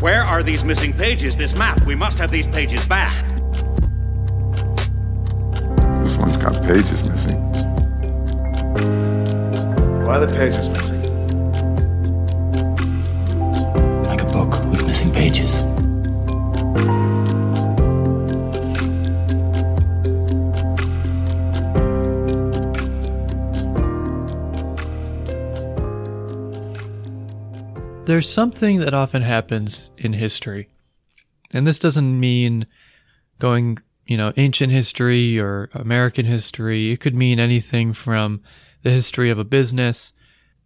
Where are these missing pages? This map. We must have these pages back. This one's got pages missing. Why are the pages missing? Like a book with missing pages. There's something that often happens in history. And this doesn't mean going, you know, ancient history or American history. It could mean anything from the history of a business,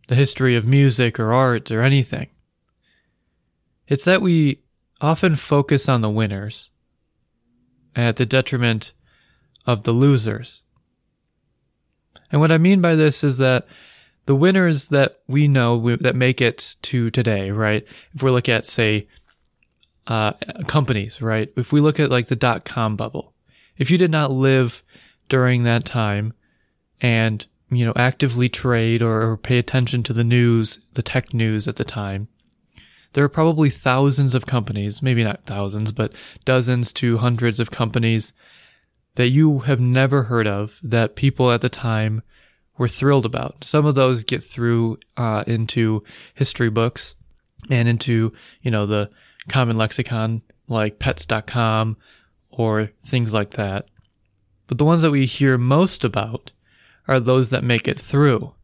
the history of music or art or anything. It's that we often focus on the winners at the detriment of the losers. And what I mean by this is that the winners that we know that make it to today, right? If we look at, say, uh, companies, right? If we look at like the dot com bubble, if you did not live during that time and, you know, actively trade or, or pay attention to the news, the tech news at the time, there are probably thousands of companies, maybe not thousands, but dozens to hundreds of companies that you have never heard of that people at the time were thrilled about. Some of those get through uh, into history books and into, you know, the common lexicon like pets.com or things like that. But the ones that we hear most about are those that make it through.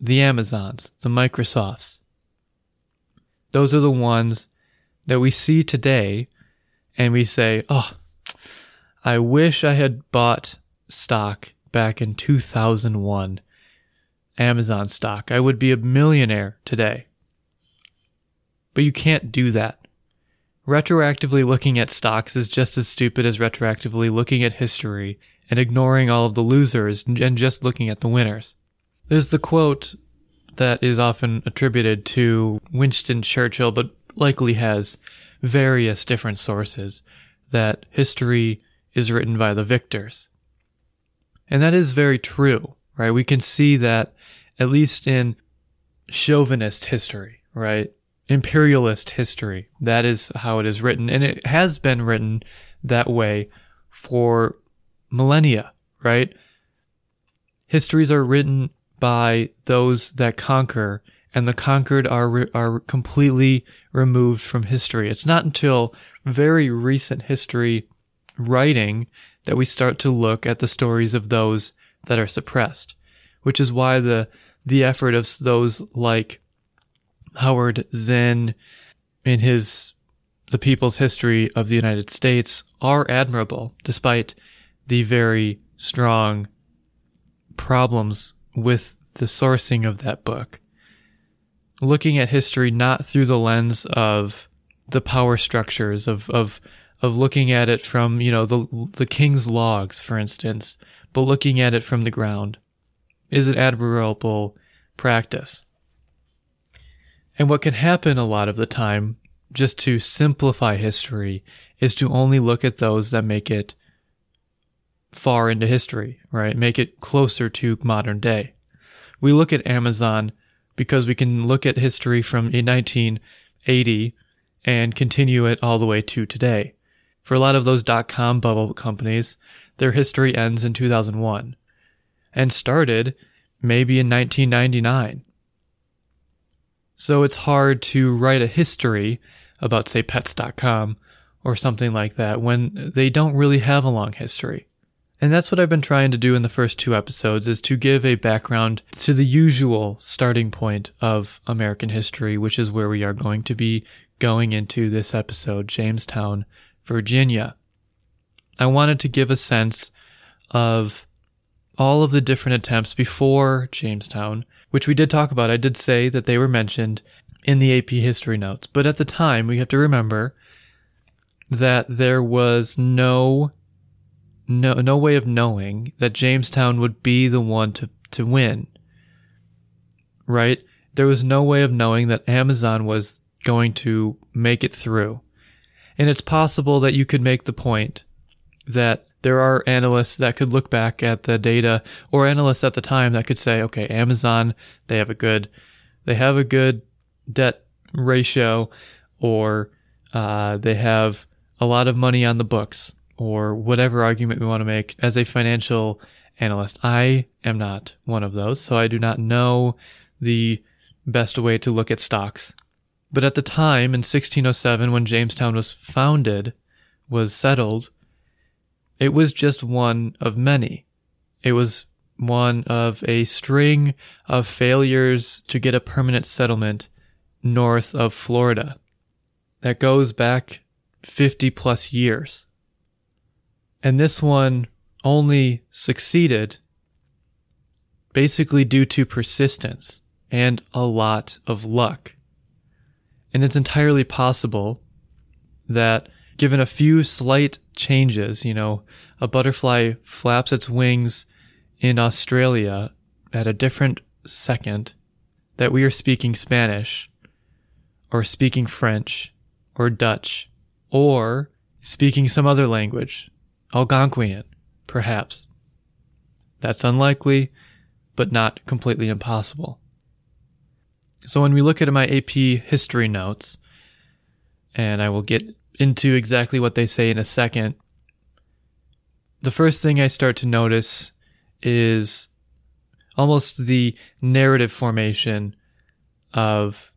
The Amazons, the Microsofts. Those are the ones that we see today and we say, oh, I wish I had bought stock back in 2001 Amazon stock. I would be a millionaire today. But you can't do that. Retroactively looking at stocks is just as stupid as retroactively looking at history and ignoring all of the losers and just looking at the winners. There's the quote that is often attributed to Winston Churchill, but likely has various different sources that history is written by the victors. And that is very true, right? We can see that at least in chauvinist history, right? Imperialist history. That is how it is written. And it has been written that way for millennia, right? Histories are written by those that conquer and the conquered are re- are completely removed from history. It's not until very recent history writing that we start to look at the stories of those that are suppressed, which is why the the effort of those like Howard Zinn in his The People's History of the United States are admirable, despite the very strong problems with the sourcing of that book. Looking at history not through the lens of the power structures of, of of looking at it from, you know, the the king's logs, for instance, but looking at it from the ground is an admirable practice. And what can happen a lot of the time, just to simplify history, is to only look at those that make it far into history, right? Make it closer to modern day. We look at Amazon because we can look at history from 1980 and continue it all the way to today. For a lot of those dot com bubble companies, their history ends in 2001 and started maybe in 1999. So it's hard to write a history about, say, pets.com or something like that when they don't really have a long history. And that's what I've been trying to do in the first two episodes is to give a background to the usual starting point of American history, which is where we are going to be going into this episode, Jamestown, Virginia. I wanted to give a sense of all of the different attempts before Jamestown, which we did talk about. I did say that they were mentioned in the AP history notes, but at the time, we have to remember that there was no no no way of knowing that Jamestown would be the one to to win. Right? There was no way of knowing that Amazon was going to make it through. And it's possible that you could make the point that there are analysts that could look back at the data or analysts at the time that could say, okay, Amazon, they have a good, they have a good debt ratio or uh, they have a lot of money on the books, or whatever argument we want to make as a financial analyst. I am not one of those, so I do not know the best way to look at stocks. But at the time, in 1607, when Jamestown was founded, was settled, it was just one of many. It was one of a string of failures to get a permanent settlement north of Florida that goes back 50 plus years. And this one only succeeded basically due to persistence and a lot of luck. And it's entirely possible that given a few slight changes, you know, a butterfly flaps its wings in Australia at a different second, that we are speaking Spanish or speaking French or Dutch or speaking some other language, Algonquian, perhaps. That's unlikely, but not completely impossible. So when we look at my AP history notes, and I will get into exactly what they say in a second, the first thing I start to notice is almost the narrative formation of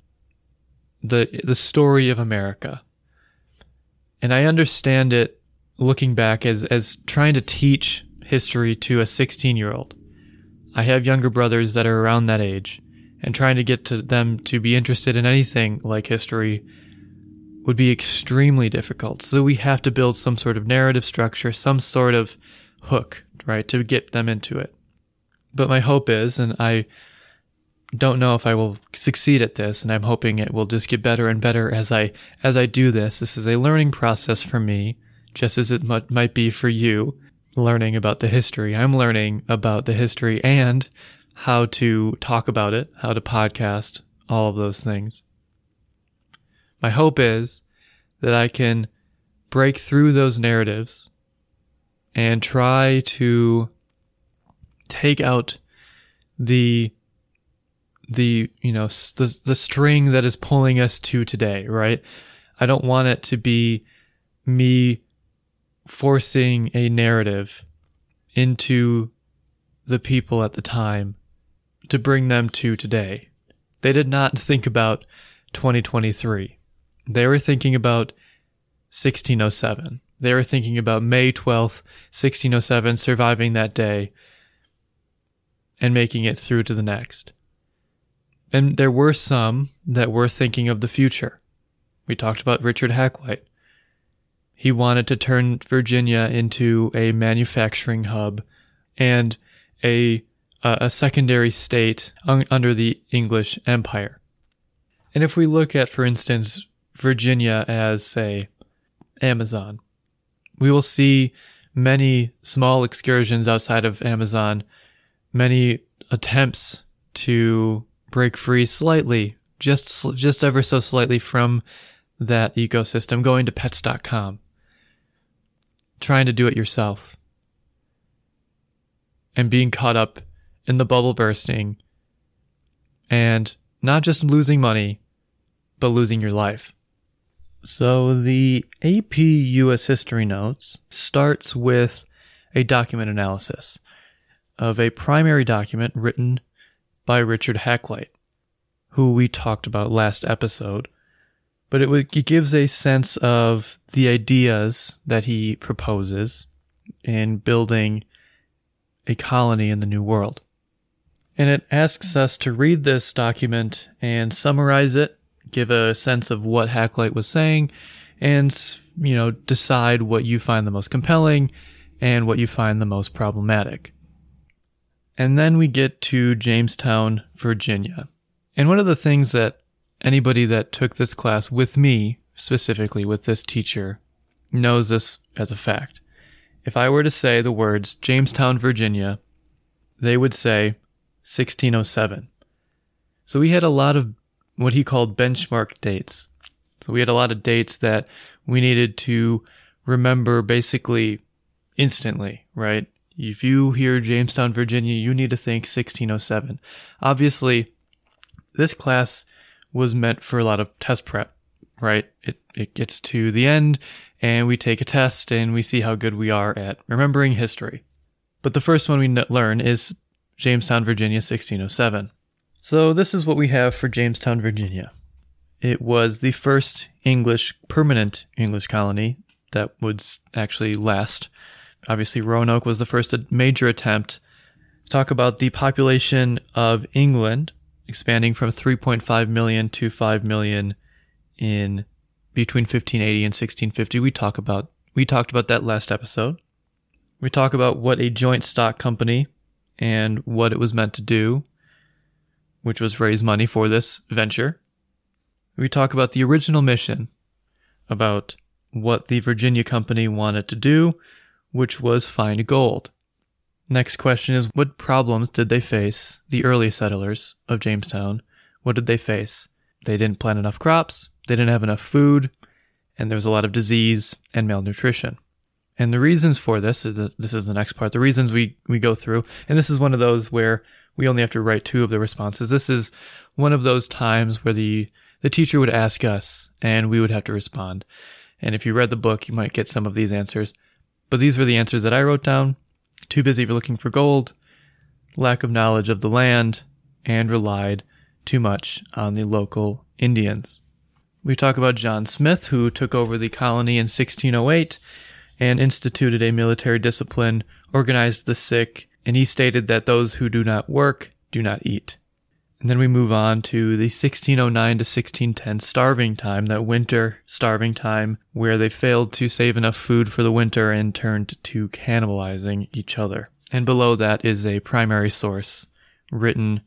the the story of America. And I understand it looking back as as trying to teach history to a 16-year-old. I have younger brothers that are around that age and trying to get to them to be interested in anything like history would be extremely difficult. So we have to build some sort of narrative structure, some sort of hook, right, to get them into it. But my hope is, and I don't know if I will succeed at this, and I'm hoping it will just get better and better as I as I do this. This is a learning process for me, just as it might be for you, learning about the history. I'm learning about the history and how to talk about it, how to podcast, all of those things. My hope is that I can break through those narratives and try to take out the the you know the the string that is pulling us to today right i don't want it to be me forcing a narrative into the people at the time to bring them to today. They did not think about 2023. They were thinking about 1607. They were thinking about May 12th, 1607, surviving that day and making it through to the next. And there were some that were thinking of the future. We talked about Richard Hakluyt. He wanted to turn Virginia into a manufacturing hub and a a secondary state un- under the English Empire. And if we look at, for instance, Virginia as, say, Amazon, we will see many small excursions outside of Amazon, many attempts to break free slightly, just just ever so slightly from that ecosystem, going to pets.com, trying to do it yourself, and being caught up in the bubble bursting and not just losing money, but losing your life. So the AP US History Notes starts with a document analysis of a primary document written by Richard Hakluyt, who we talked about last episode. But it, it gives a sense of the ideas that he proposes in building a colony in the New World and it asks us to read this document and summarize it, give a sense of what Hakluyt was saying, and you know decide what you find the most compelling and what you find the most problematic. And then we get to Jamestown, Virginia. And one of the things that anybody that took this class with me, specifically with this teacher, knows this as a fact. If I were to say the words Jamestown, Virginia, they would say 1607. So we had a lot of what he called benchmark dates. So we had a lot of dates that we needed to remember basically instantly, right? If you hear Jamestown, Virginia, you need to think 1607. Obviously, this class was meant for a lot of test prep, right? It, it gets to the end and we take a test and we see how good we are at remembering history. But the first one we learn is Jamestown, Virginia, 1607. So this is what we have for Jamestown, Virginia. It was the first English, permanent English colony that would actually last. Obviously, Roanoke was the first major attempt to talk about the population of England expanding from 3.5 million to 5 million in between 1580 and 1650. We talk about we talked about that last episode. We talk about what a joint stock company and what it was meant to do, which was raise money for this venture. We talk about the original mission, about what the Virginia company wanted to do, which was find gold. Next question is what problems did they face, the early settlers of Jamestown? What did they face? They didn't plant enough crops, they didn't have enough food, and there was a lot of disease and malnutrition. And the reasons for this is the, this is the next part. The reasons we we go through, and this is one of those where we only have to write two of the responses. This is one of those times where the the teacher would ask us and we would have to respond. And if you read the book, you might get some of these answers. But these were the answers that I wrote down. Too busy for looking for gold, lack of knowledge of the land, and relied too much on the local Indians. We talk about John Smith, who took over the colony in 1608 and instituted a military discipline, organized the sick, and he stated that those who do not work do not eat. And then we move on to the 1609 to 1610 starving time, that winter starving time, where they failed to save enough food for the winter and turned to cannibalizing each other. And below that is a primary source written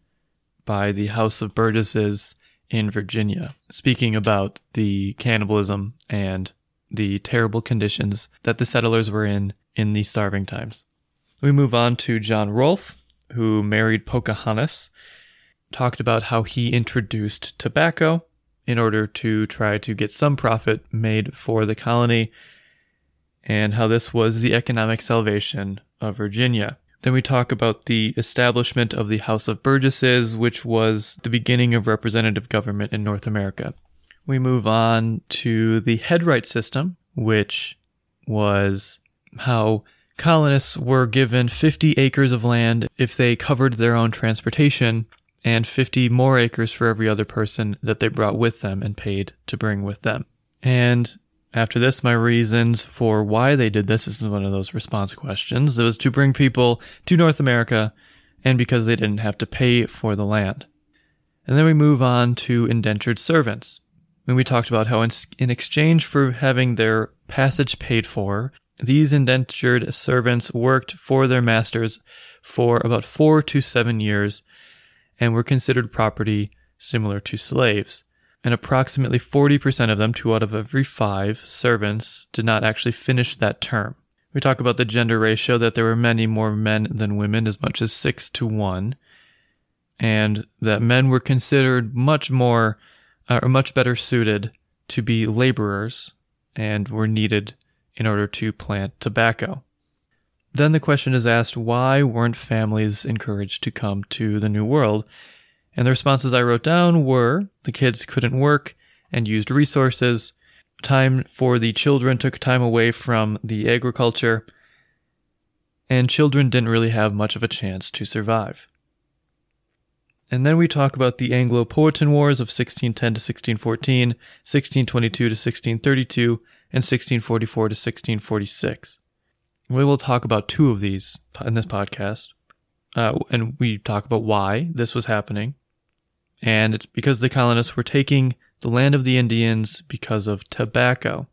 by the House of Burgesses in Virginia, speaking about the cannibalism and the terrible conditions that the settlers were in in these starving times. We move on to John Rolfe, who married Pocahontas, talked about how he introduced tobacco in order to try to get some profit made for the colony, and how this was the economic salvation of Virginia. Then we talk about the establishment of the House of Burgesses, which was the beginning of representative government in North America. We move on to the headright system, which was how colonists were given 50 acres of land if they covered their own transportation and 50 more acres for every other person that they brought with them and paid to bring with them. And after this, my reasons for why they did this is one of those response questions. It was to bring people to North America and because they didn't have to pay for the land. And then we move on to indentured servants. When we talked about how, in, in exchange for having their passage paid for, these indentured servants worked for their masters for about four to seven years and were considered property similar to slaves. And approximately 40% of them, two out of every five servants, did not actually finish that term. We talk about the gender ratio that there were many more men than women, as much as six to one, and that men were considered much more uh, or much better suited to be laborers and were needed in order to plant tobacco. Then the question is asked why weren't families encouraged to come to the New World? And the responses I wrote down were the kids couldn't work and used resources, time for the children took time away from the agriculture, and children didn't really have much of a chance to survive. And then we talk about the Anglo Powhatan Wars of 1610 to 1614, 1622 to 1632, and 1644 to 1646. We will talk about two of these in this podcast. Uh, and we talk about why this was happening. And it's because the colonists were taking the land of the Indians because of tobacco.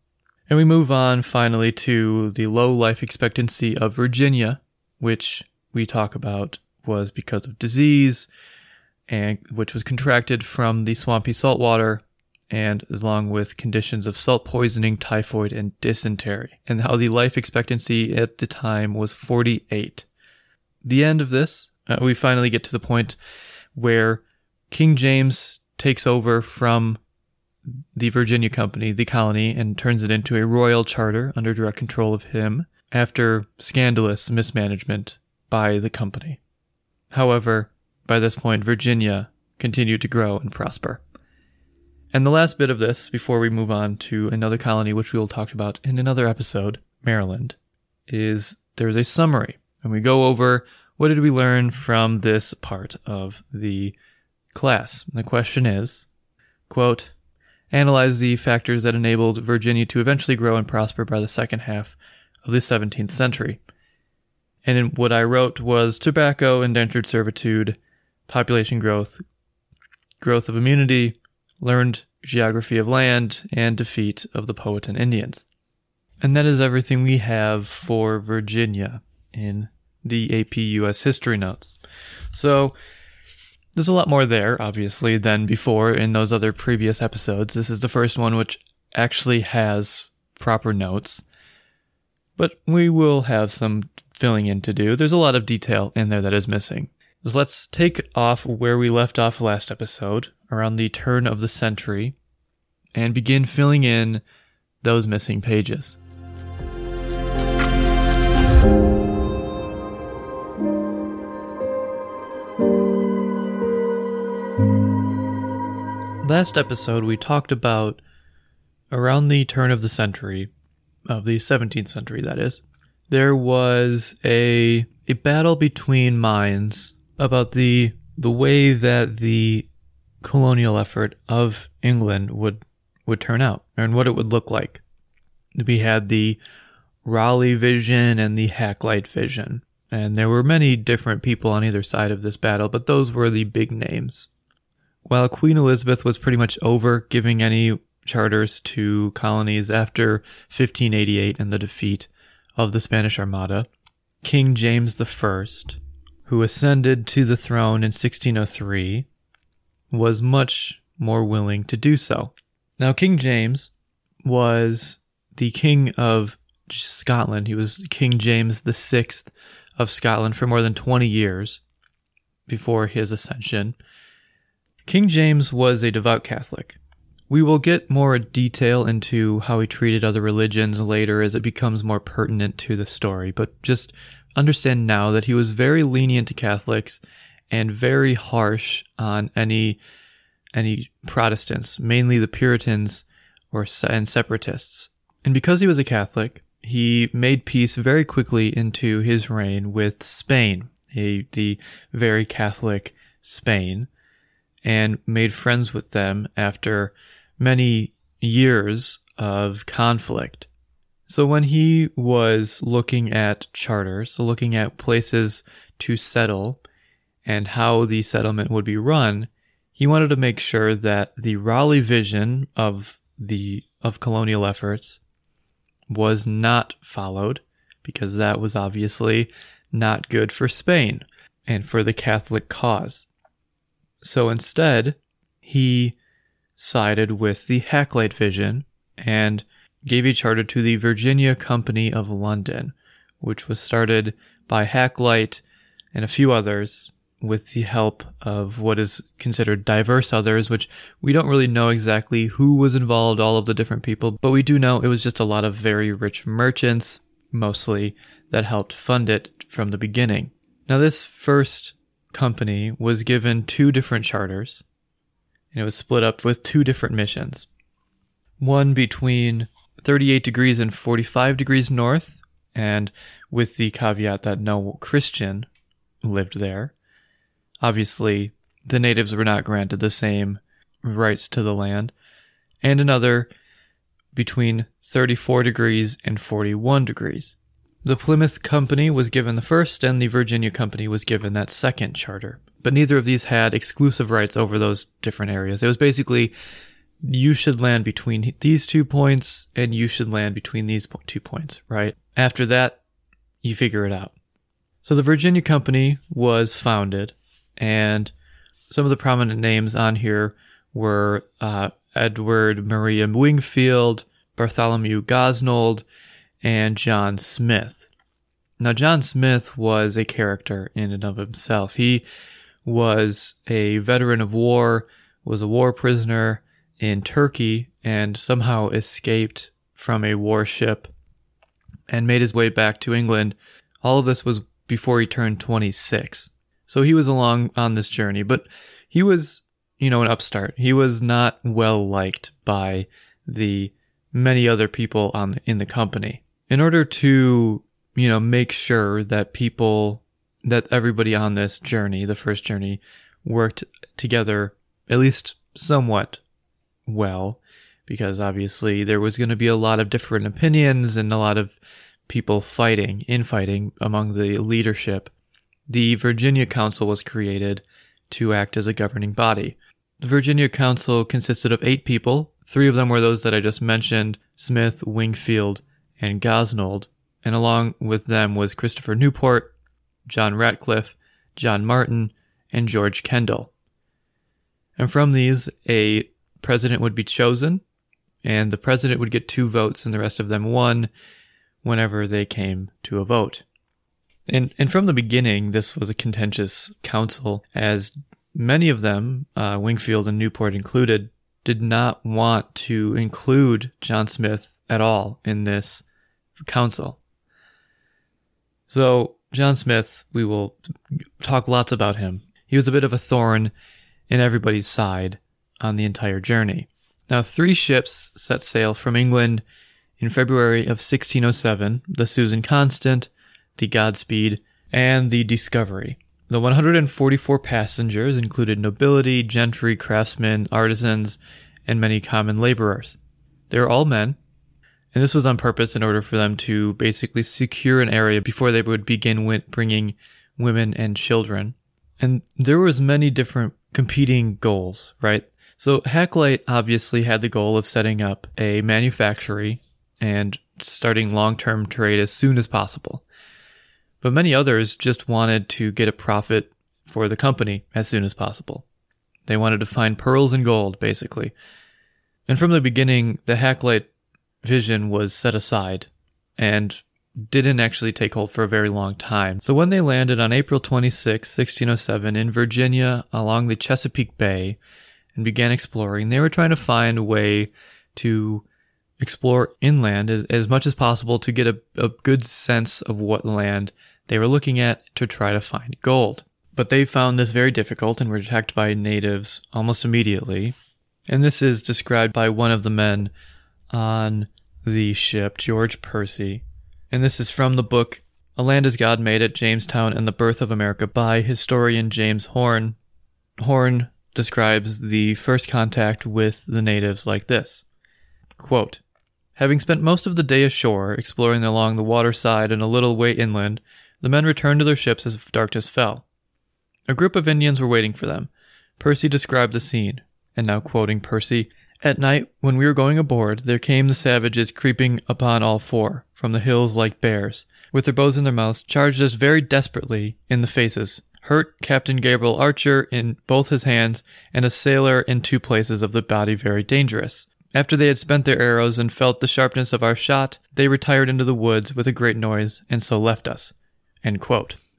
And we move on finally to the low life expectancy of Virginia, which we talk about was because of disease, and which was contracted from the swampy saltwater and along with conditions of salt poisoning, typhoid, and dysentery, and how the life expectancy at the time was 48. The end of this, uh, we finally get to the point where King James takes over from the Virginia Company, the colony, and turns it into a royal charter under direct control of him after scandalous mismanagement by the company. However, by this point, Virginia continued to grow and prosper. And the last bit of this, before we move on to another colony, which we will talk about in another episode, Maryland, is there's a summary. And we go over what did we learn from this part of the class. And the question is, quote, analyze the factors that enabled Virginia to eventually grow and prosper by the second half of the 17th century. And what I wrote was tobacco, indentured servitude, population growth, growth of immunity, learned geography of land, and defeat of the Powhatan Indians. And that is everything we have for Virginia in the AP US history notes. So there's a lot more there, obviously, than before in those other previous episodes. This is the first one which actually has proper notes. But we will have some filling in to do. There's a lot of detail in there that is missing. So let's take off where we left off last episode, around the turn of the century, and begin filling in those missing pages. Last episode, we talked about around the turn of the century, of the 17th century, that is, there was a a battle between minds about the the way that the colonial effort of England would would turn out and what it would look like. We had the Raleigh vision and the Hakluyt vision, and there were many different people on either side of this battle, but those were the big names. While Queen Elizabeth was pretty much over giving any charters to colonies after 1588 and the defeat of the Spanish Armada, King James I, who ascended to the throne in 1603, was much more willing to do so. Now, King James was the king of Scotland. He was King James VI of Scotland for more than 20 years before his ascension. King James was a devout Catholic. We will get more detail into how he treated other religions later as it becomes more pertinent to the story, but just understand now that he was very lenient to Catholics and very harsh on any any Protestants, mainly the Puritans or and separatists. And because he was a Catholic, he made peace very quickly into his reign with Spain, a, the very Catholic Spain and made friends with them after many years of conflict. So when he was looking at charters, looking at places to settle and how the settlement would be run, he wanted to make sure that the Raleigh vision of the of colonial efforts was not followed because that was obviously not good for Spain and for the Catholic cause. So instead, he sided with the Hakluyt vision and gave a charter to the Virginia Company of London, which was started by Hakluyt and a few others with the help of what is considered diverse others, which we don't really know exactly who was involved, all of the different people, but we do know it was just a lot of very rich merchants, mostly, that helped fund it from the beginning. Now, this first company was given two different charters, and it was split up with two different missions. One between 38 degrees and 45 degrees north, and with the caveat that no Christian lived there. Obviously, the natives were not granted the same rights to the land. And another between 34 degrees and 41 degrees. The Plymouth Company was given the first, and the Virginia Company was given that second charter. But neither of these had exclusive rights over those different areas. It was basically you should land between these two points, and you should land between these two points, right? After that, you figure it out. So the Virginia Company was founded, and some of the prominent names on here were uh, Edward Maria Wingfield, Bartholomew Gosnold, and John Smith. Now, John Smith was a character in and of himself. He was a veteran of war, was a war prisoner in Turkey, and somehow escaped from a warship and made his way back to England. All of this was before he turned 26. So he was along on this journey, but he was, you know, an upstart. He was not well liked by the many other people on in the company. In order to, you know, make sure that people that everybody on this journey, the first journey, worked together at least somewhat well, because obviously there was going to be a lot of different opinions and a lot of people fighting, infighting among the leadership. The Virginia Council was created to act as a governing body. The Virginia Council consisted of eight people. Three of them were those that I just mentioned Smith, Wingfield, and Gosnold. And along with them was Christopher Newport, John Ratcliffe, John Martin, and George Kendall. And from these, a president would be chosen, and the president would get two votes, and the rest of them one whenever they came to a vote. And, and from the beginning, this was a contentious council, as many of them, uh, Wingfield and Newport included, did not want to include John Smith at all in this council. So, John Smith, we will talk lots about him. He was a bit of a thorn in everybody's side on the entire journey. Now, three ships set sail from England in February of 1607 the Susan Constant, the Godspeed, and the Discovery. The 144 passengers included nobility, gentry, craftsmen, artisans, and many common laborers. They were all men, and this was on purpose in order for them to basically secure an area before they would begin bringing women and children. And there was many different competing goals, right? So Hakluyt obviously had the goal of setting up a manufactory and starting long-term trade as soon as possible. But many others just wanted to get a profit for the company as soon as possible. They wanted to find pearls and gold, basically. And from the beginning, the Hakluyt vision was set aside and didn't actually take hold for a very long time. So when they landed on April 26, 1607, in Virginia along the Chesapeake Bay and began exploring, they were trying to find a way to explore inland as, as much as possible to get a, a good sense of what land they were looking at to try to find gold. But they found this very difficult and were attacked by natives almost immediately. And this is described by one of the men on the ship, George Percy. And this is from the book A Land as God Made It Jamestown and the Birth of America by historian James Horn. Horn describes the first contact with the natives like this Quote, Having spent most of the day ashore, exploring along the water side and a little way inland, the men returned to their ships as darkness fell. A group of Indians were waiting for them. Percy described the scene, and now quoting Percy, At night, when we were going aboard, there came the savages creeping upon all four, from the hills like bears, with their bows in their mouths, charged us very desperately in the faces, hurt Captain Gabriel Archer in both his hands, and a sailor in two places of the body very dangerous. After they had spent their arrows and felt the sharpness of our shot, they retired into the woods with a great noise, and so left us.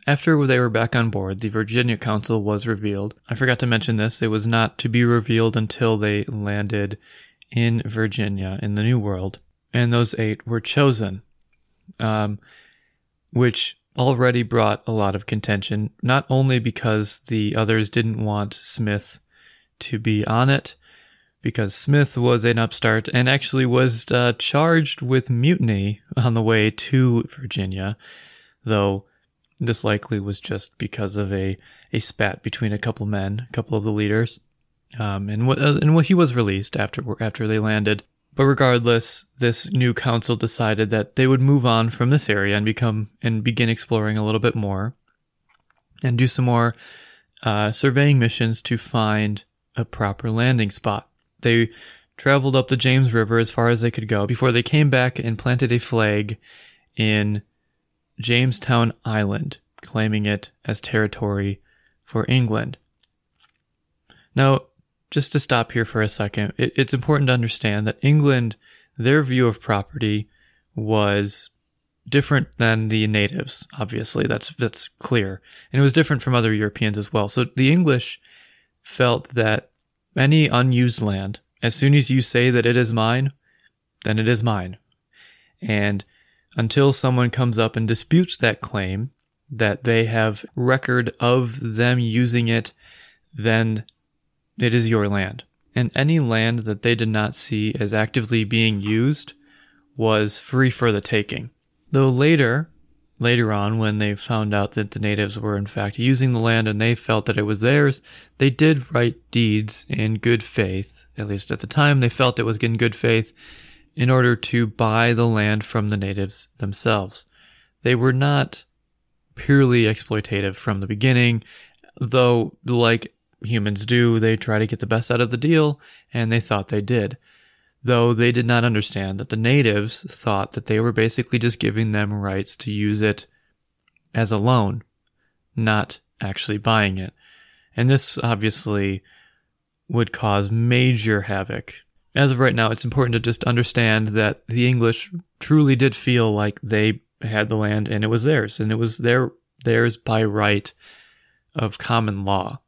After they were back on board, the Virginia Council was revealed. I forgot to mention this. It was not to be revealed until they landed in Virginia in the New World. And those eight were chosen, um, which already brought a lot of contention, not only because the others didn't want Smith to be on it, because Smith was an upstart and actually was uh, charged with mutiny on the way to Virginia, though this likely was just because of a, a spat between a couple men, a couple of the leaders. Um, and what uh, and what he was released after after they landed. But regardless, this new council decided that they would move on from this area and become and begin exploring a little bit more, and do some more uh, surveying missions to find a proper landing spot. They traveled up the James River as far as they could go before they came back and planted a flag in Jamestown Island, claiming it as territory for England. Now, just to stop here for a second, it, it's important to understand that England, their view of property was different than the natives. Obviously, that's that's clear, and it was different from other Europeans as well. So the English felt that any unused land, as soon as you say that it is mine, then it is mine, and until someone comes up and disputes that claim that they have record of them using it, then it is your land. And any land that they did not see as actively being used was free for the taking. Though later, later on, when they found out that the natives were in fact using the land and they felt that it was theirs, they did write deeds in good faith. At least at the time, they felt it was in good faith in order to buy the land from the natives themselves. They were not purely exploitative from the beginning, though, like humans do, they try to get the best out of the deal, and they thought they did. Though they did not understand that the natives thought that they were basically just giving them rights to use it as a loan, not actually buying it. And this obviously would cause major havoc. As of right now, it's important to just understand that the English truly did feel like they had the land and it was theirs, and it was their theirs by right of common law.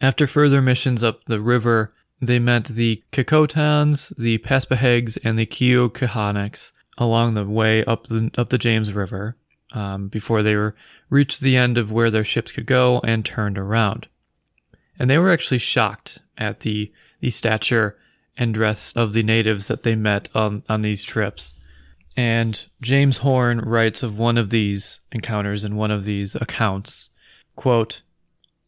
After further missions up the river, they met the Kecoughtans, the Paspaheghs, and the Quiyoughcohanocks along the way up the up the James River um, before they were reached the end of where their ships could go and turned around. And they were actually shocked at the the stature and dress of the natives that they met on, on these trips. And James Horn writes of one of these encounters in one of these accounts. Quote,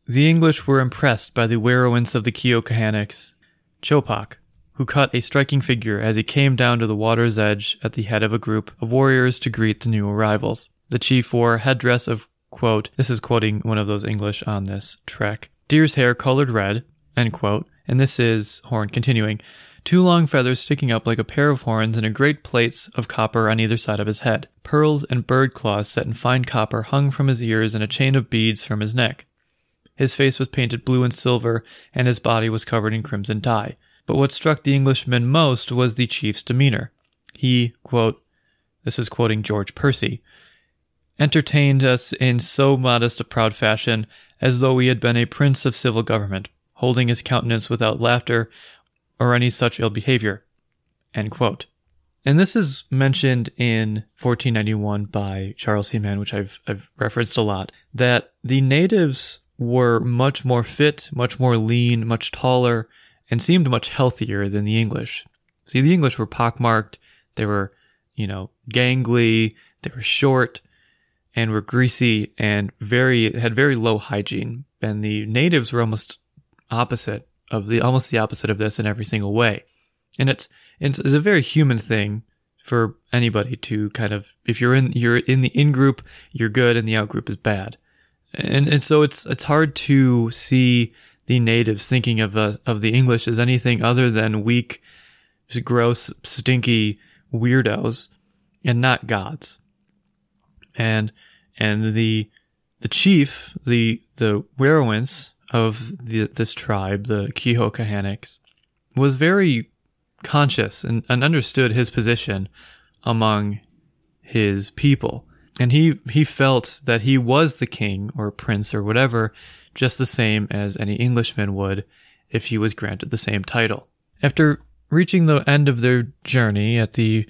the English were impressed by the werowance of the Quiyoughcohanocks, Chopak, who cut a striking figure as he came down to the water's edge at the head of a group of warriors to greet the new arrivals. The chief wore a headdress of, quote, this is quoting one of those English on this trek, deer's hair colored red, end quote, and this is Horn continuing, two long feathers sticking up like a pair of horns and a great plates of copper on either side of his head. Pearls and bird claws set in fine copper hung from his ears and a chain of beads from his neck. His face was painted blue and silver, and his body was covered in crimson dye. But what struck the Englishmen most was the chief's demeanor. He, quote, this is quoting George Percy, entertained us in so modest a proud fashion as though he had been a prince of civil government, holding his countenance without laughter or any such ill behavior. And this is mentioned in 1491 by Charles. Mann, which I've, I've referenced a lot, that the natives were much more fit, much more lean, much taller, and seemed much healthier than the English. See, the English were pockmarked, they were, you know, gangly, they were short, and were greasy and very had very low hygiene. And the natives were almost opposite of the almost the opposite of this in every single way. And it's it's, a very human thing for anybody to kind of if you're in you're in the in group, you're good and the out group is bad and and so it's it's hard to see the natives thinking of uh, of the English as anything other than weak, gross, stinky weirdos, and not gods. And and the the chief, the the werowance of the, this tribe, the Quiyoughcohanocks, was very conscious and, and understood his position among his people and he he felt that he was the king or prince or whatever just the same as any englishman would if he was granted the same title. After reaching the end of their journey at the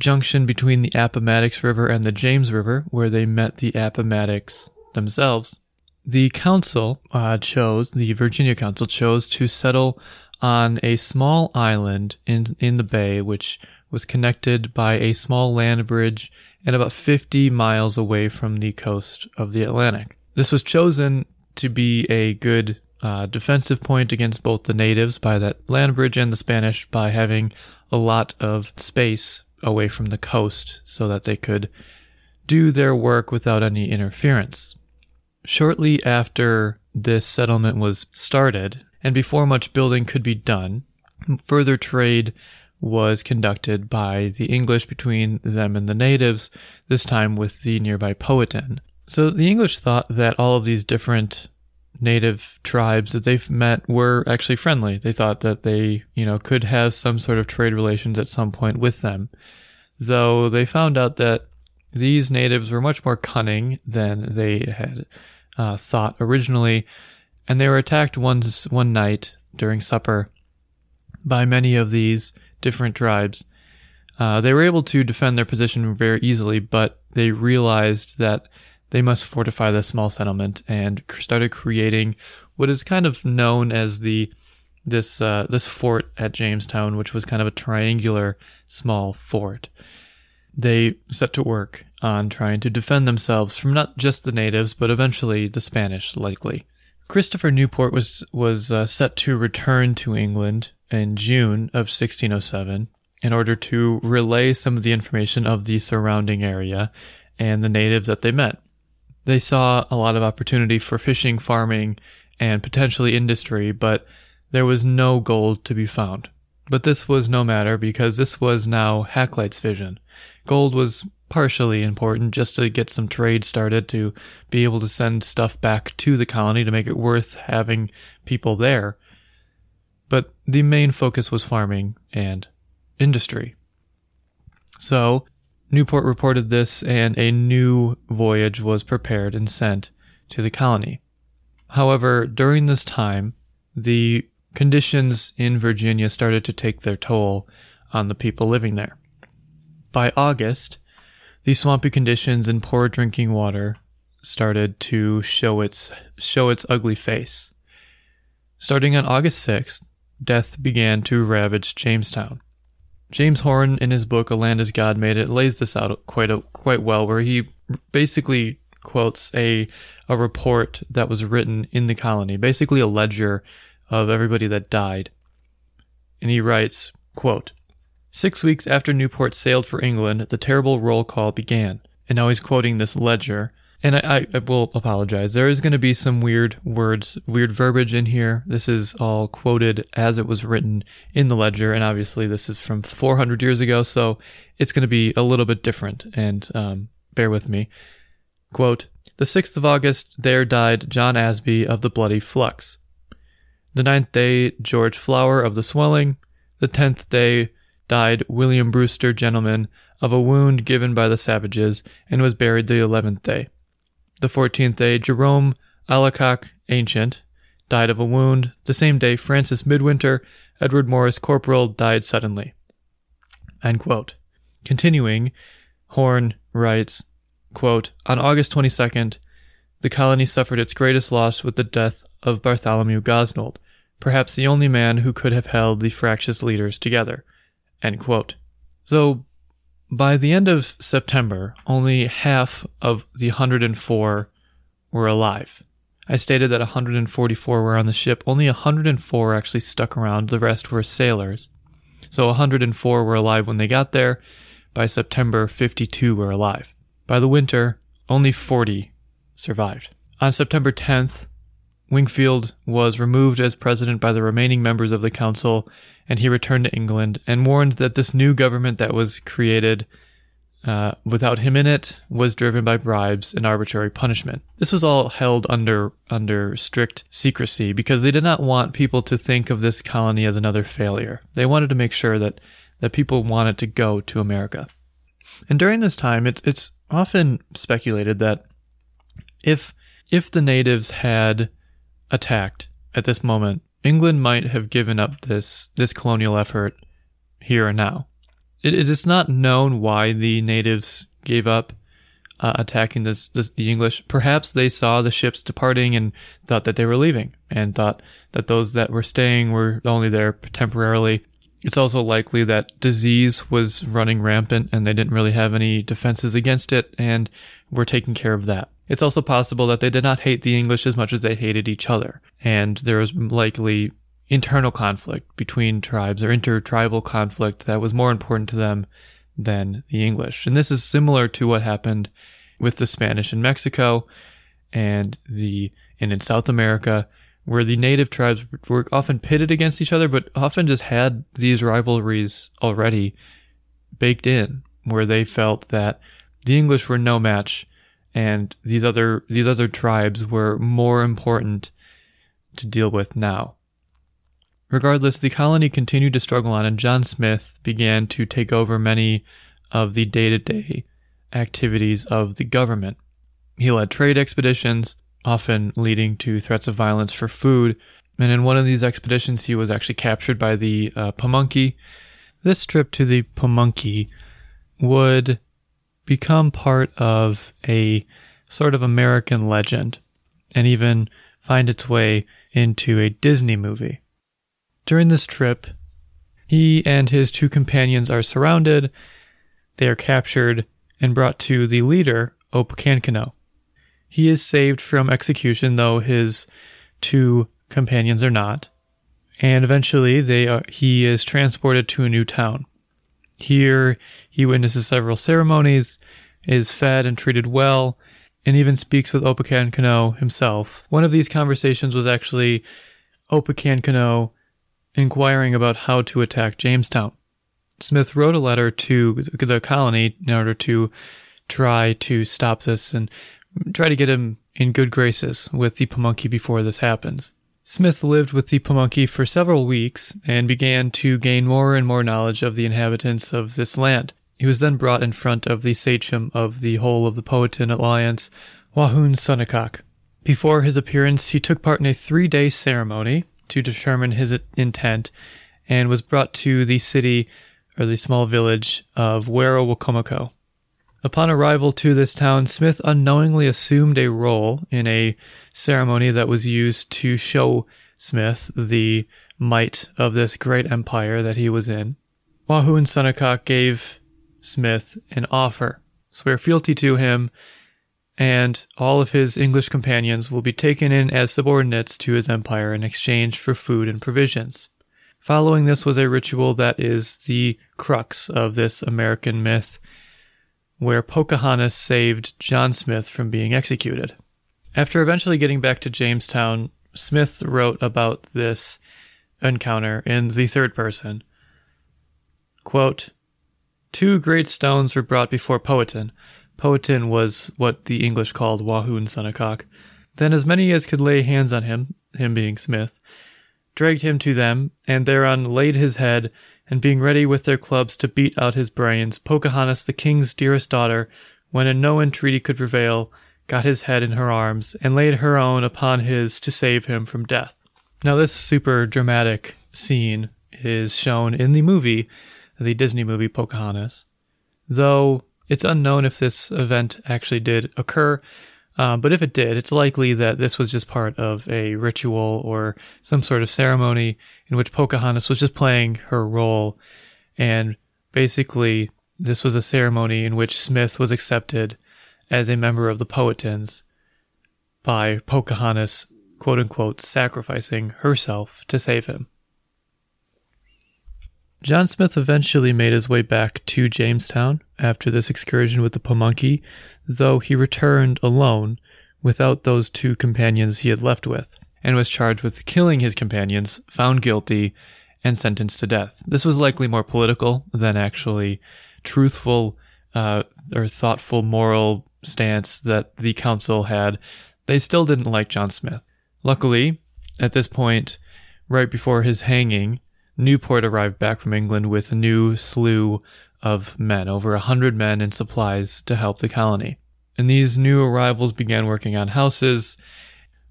junction between the appomattox river and the james river where they met the appomattox themselves the council uh, chose the virginia council chose to settle on a small island in in the bay which was connected by a small land bridge and about 50 miles away from the coast of the Atlantic. This was chosen to be a good uh, defensive point against both the natives by that land bridge and the Spanish by having a lot of space away from the coast so that they could do their work without any interference. Shortly after this settlement was started, and before much building could be done, further trade was conducted by the English between them and the natives, this time with the nearby Powhatan. So the English thought that all of these different native tribes that they've met were actually friendly. They thought that they, you know, could have some sort of trade relations at some point with them. Though they found out that these natives were much more cunning than they had uh, thought originally, and they were attacked once one night during supper by many of these different tribes. Uh, they were able to defend their position very easily, but they realized that they must fortify the small settlement and started creating what is kind of known as the this uh, this fort at Jamestown, which was kind of a triangular small fort. They set to work on trying to defend themselves from not just the natives, but eventually the Spanish, likely. Christopher Newport was was uh, set to return to England in June of 1607 in order to relay some of the information of the surrounding area and the natives that they met. They saw a lot of opportunity for fishing, farming, and potentially industry, but there was no gold to be found. But this was no matter because this was now Hakluyt's vision. Gold was partially important just to get some trade started to be able to send stuff back to the colony to make it worth having people there. But the main focus was farming and industry. So, Newport reported this, and a new voyage was prepared and sent to the colony. However, during this time, the conditions in Virginia started to take their toll on the people living there. By August, the swampy conditions and poor drinking water started to show its show its ugly face. Starting on August 6th, death began to ravage Jamestown. James Horn, in his book "A Land as God Made It," lays this out quite a, quite well, where he basically quotes a a report that was written in the colony, basically a ledger of everybody that died. And he writes, quote, Six weeks after Newport sailed for England, the terrible roll call began. And now he's quoting this ledger. And I, I, will apologize. There is going to be some weird words, weird verbiage in here. This is all quoted as it was written in the ledger. And obviously, this is from 400 years ago. So it's going to be a little bit different. And um, bear with me. Quote The 6th of August, there died John Asby of the Bloody Flux. The ninth day, George Flower of the Swelling. The tenth day, died William Brewster, gentleman, of a wound given by the savages, and was buried the eleventh day. The fourteenth day, Jerome Alicock, ancient, died of a wound. The same day, Francis Midwinter, Edward Morris, corporal, died suddenly. Continuing, Horn writes, quote, On August 22nd, the colony suffered its greatest loss with the death of Bartholomew Gosnold, perhaps the only man who could have held the fractious leaders together. So, by the end of September, only half of the 104 were alive. I stated that 144 were on the ship. Only 104 actually stuck around. The rest were sailors. So 104 were alive when they got there. By September, 52 were alive. By the winter, only 40 survived. On September 10th, Wingfield was removed as president by the remaining members of the council, and he returned to England and warned that this new government that was created uh, without him in it was driven by bribes and arbitrary punishment. This was all held under under strict secrecy because they did not want people to think of this colony as another failure. They wanted to make sure that that people wanted to go to America. And during this time, it, it's often speculated that if if the natives had attacked at this moment, England might have given up this this colonial effort here and now. it, it is not known why the natives gave up uh, attacking this, this the English. Perhaps they saw the ships departing and thought that they were leaving, and thought that those that were staying were only there temporarily. It's also likely that disease was running rampant and they didn't really have any defenses against it and were taking care of that. It's also possible that they did not hate the English as much as they hated each other, and there was likely internal conflict between tribes or intertribal conflict that was more important to them than the English. And this is similar to what happened with the Spanish in Mexico and the and in South America where the native tribes were often pitted against each other but often just had these rivalries already baked in where they felt that the English were no match and these other these other tribes were more important to deal with now. Regardless, the colony continued to struggle on, and John Smith began to take over many of the day to day activities of the government. He led trade expeditions, often leading to threats of violence for food, and in one of these expeditions, he was actually captured by the uh, Pamunkey. This trip to the Pamunkey would become part of a sort of American legend and even find its way into a Disney movie. During this trip, he and his two companions are surrounded, they are captured, and brought to the leader, Opechancanough. He is saved from execution, though his two companions are not, and eventually they are, he is transported to a new town. Here, he witnesses several ceremonies, is fed and treated well, and even speaks with Opechancanough himself. One of these conversations was actually Opechancanough inquiring about how to attack Jamestown. Smith wrote a letter to the colony in order to try to stop this and try to get him in good graces with the Pamunkey before this happens. Smith lived with the Pamunkey for several weeks and began to gain more and more knowledge of the inhabitants of this land. He was then brought in front of the sachem of the whole of the Powhatan Alliance, Wahunsonacock. Before his appearance, he took part in a three day ceremony to determine his intent and was brought to the city or the small village of Werowocomoco. Upon arrival to this town, Smith unknowingly assumed a role in a ceremony that was used to show Smith the might of this great empire that he was in. Wahunsonacock gave Smith an offer, swear fealty to him, and all of his English companions will be taken in as subordinates to his empire in exchange for food and provisions. Following this was a ritual that is the crux of this American myth, where Pocahontas saved John Smith from being executed. After eventually getting back to Jamestown, Smith wrote about this encounter in the third person. Quote, Two great stones were brought before Powhatan. Powhatan was what the English called Wahunsonacock. Then as many as could lay hands on him, him being Smith, dragged him to them, and thereon laid his head, and being ready with their clubs to beat out his brains, Pocahontas, the king's dearest daughter, when in no entreaty could prevail, got his head in her arms, and laid her own upon his to save him from death. Now, this super dramatic scene is shown in the movie, the Disney movie Pocahontas, though it's unknown if this event actually did occur. Um, but if it did, it's likely that this was just part of a ritual or some sort of ceremony in which Pocahontas was just playing her role. And basically, this was a ceremony in which Smith was accepted as a member of the Powhatans by Pocahontas, quote unquote, sacrificing herself to save him. John Smith eventually made his way back to Jamestown after this excursion with the Pamunkey, though he returned alone without those two companions he had left with, and was charged with killing his companions, found guilty, and sentenced to death. This was likely more political than actually truthful uh, or thoughtful moral stance that the council had. They still didn't like John Smith. Luckily, at this point, right before his hanging, Newport arrived back from England with a new slew of men, over a hundred men and supplies to help the colony. And these new arrivals began working on houses.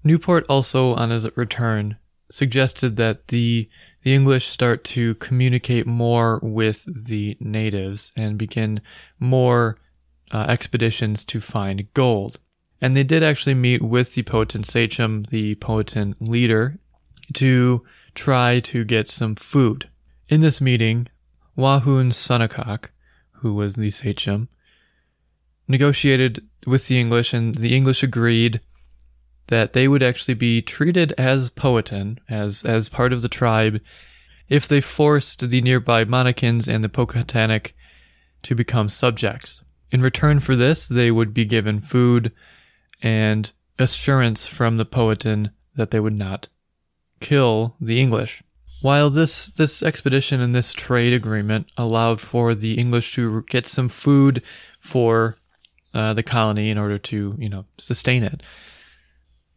Newport also, on his return, suggested that the the English start to communicate more with the natives and begin more uh, expeditions to find gold. And they did actually meet with the Powhatan sachem, the Powhatan leader, to try to get some food. In this meeting, Wahunsonacock, who was the sachem, negotiated with the English, and the English agreed that they would actually be treated as Powhatan, as, as part of the tribe, if they forced the nearby Monacans and the Pocoughtaonack to become subjects. In return for this, they would be given food and assurance from the Powhatan that they would not kill the English. While this, this expedition and this trade agreement allowed for the English to get some food for uh, the colony in order to, you know, sustain it,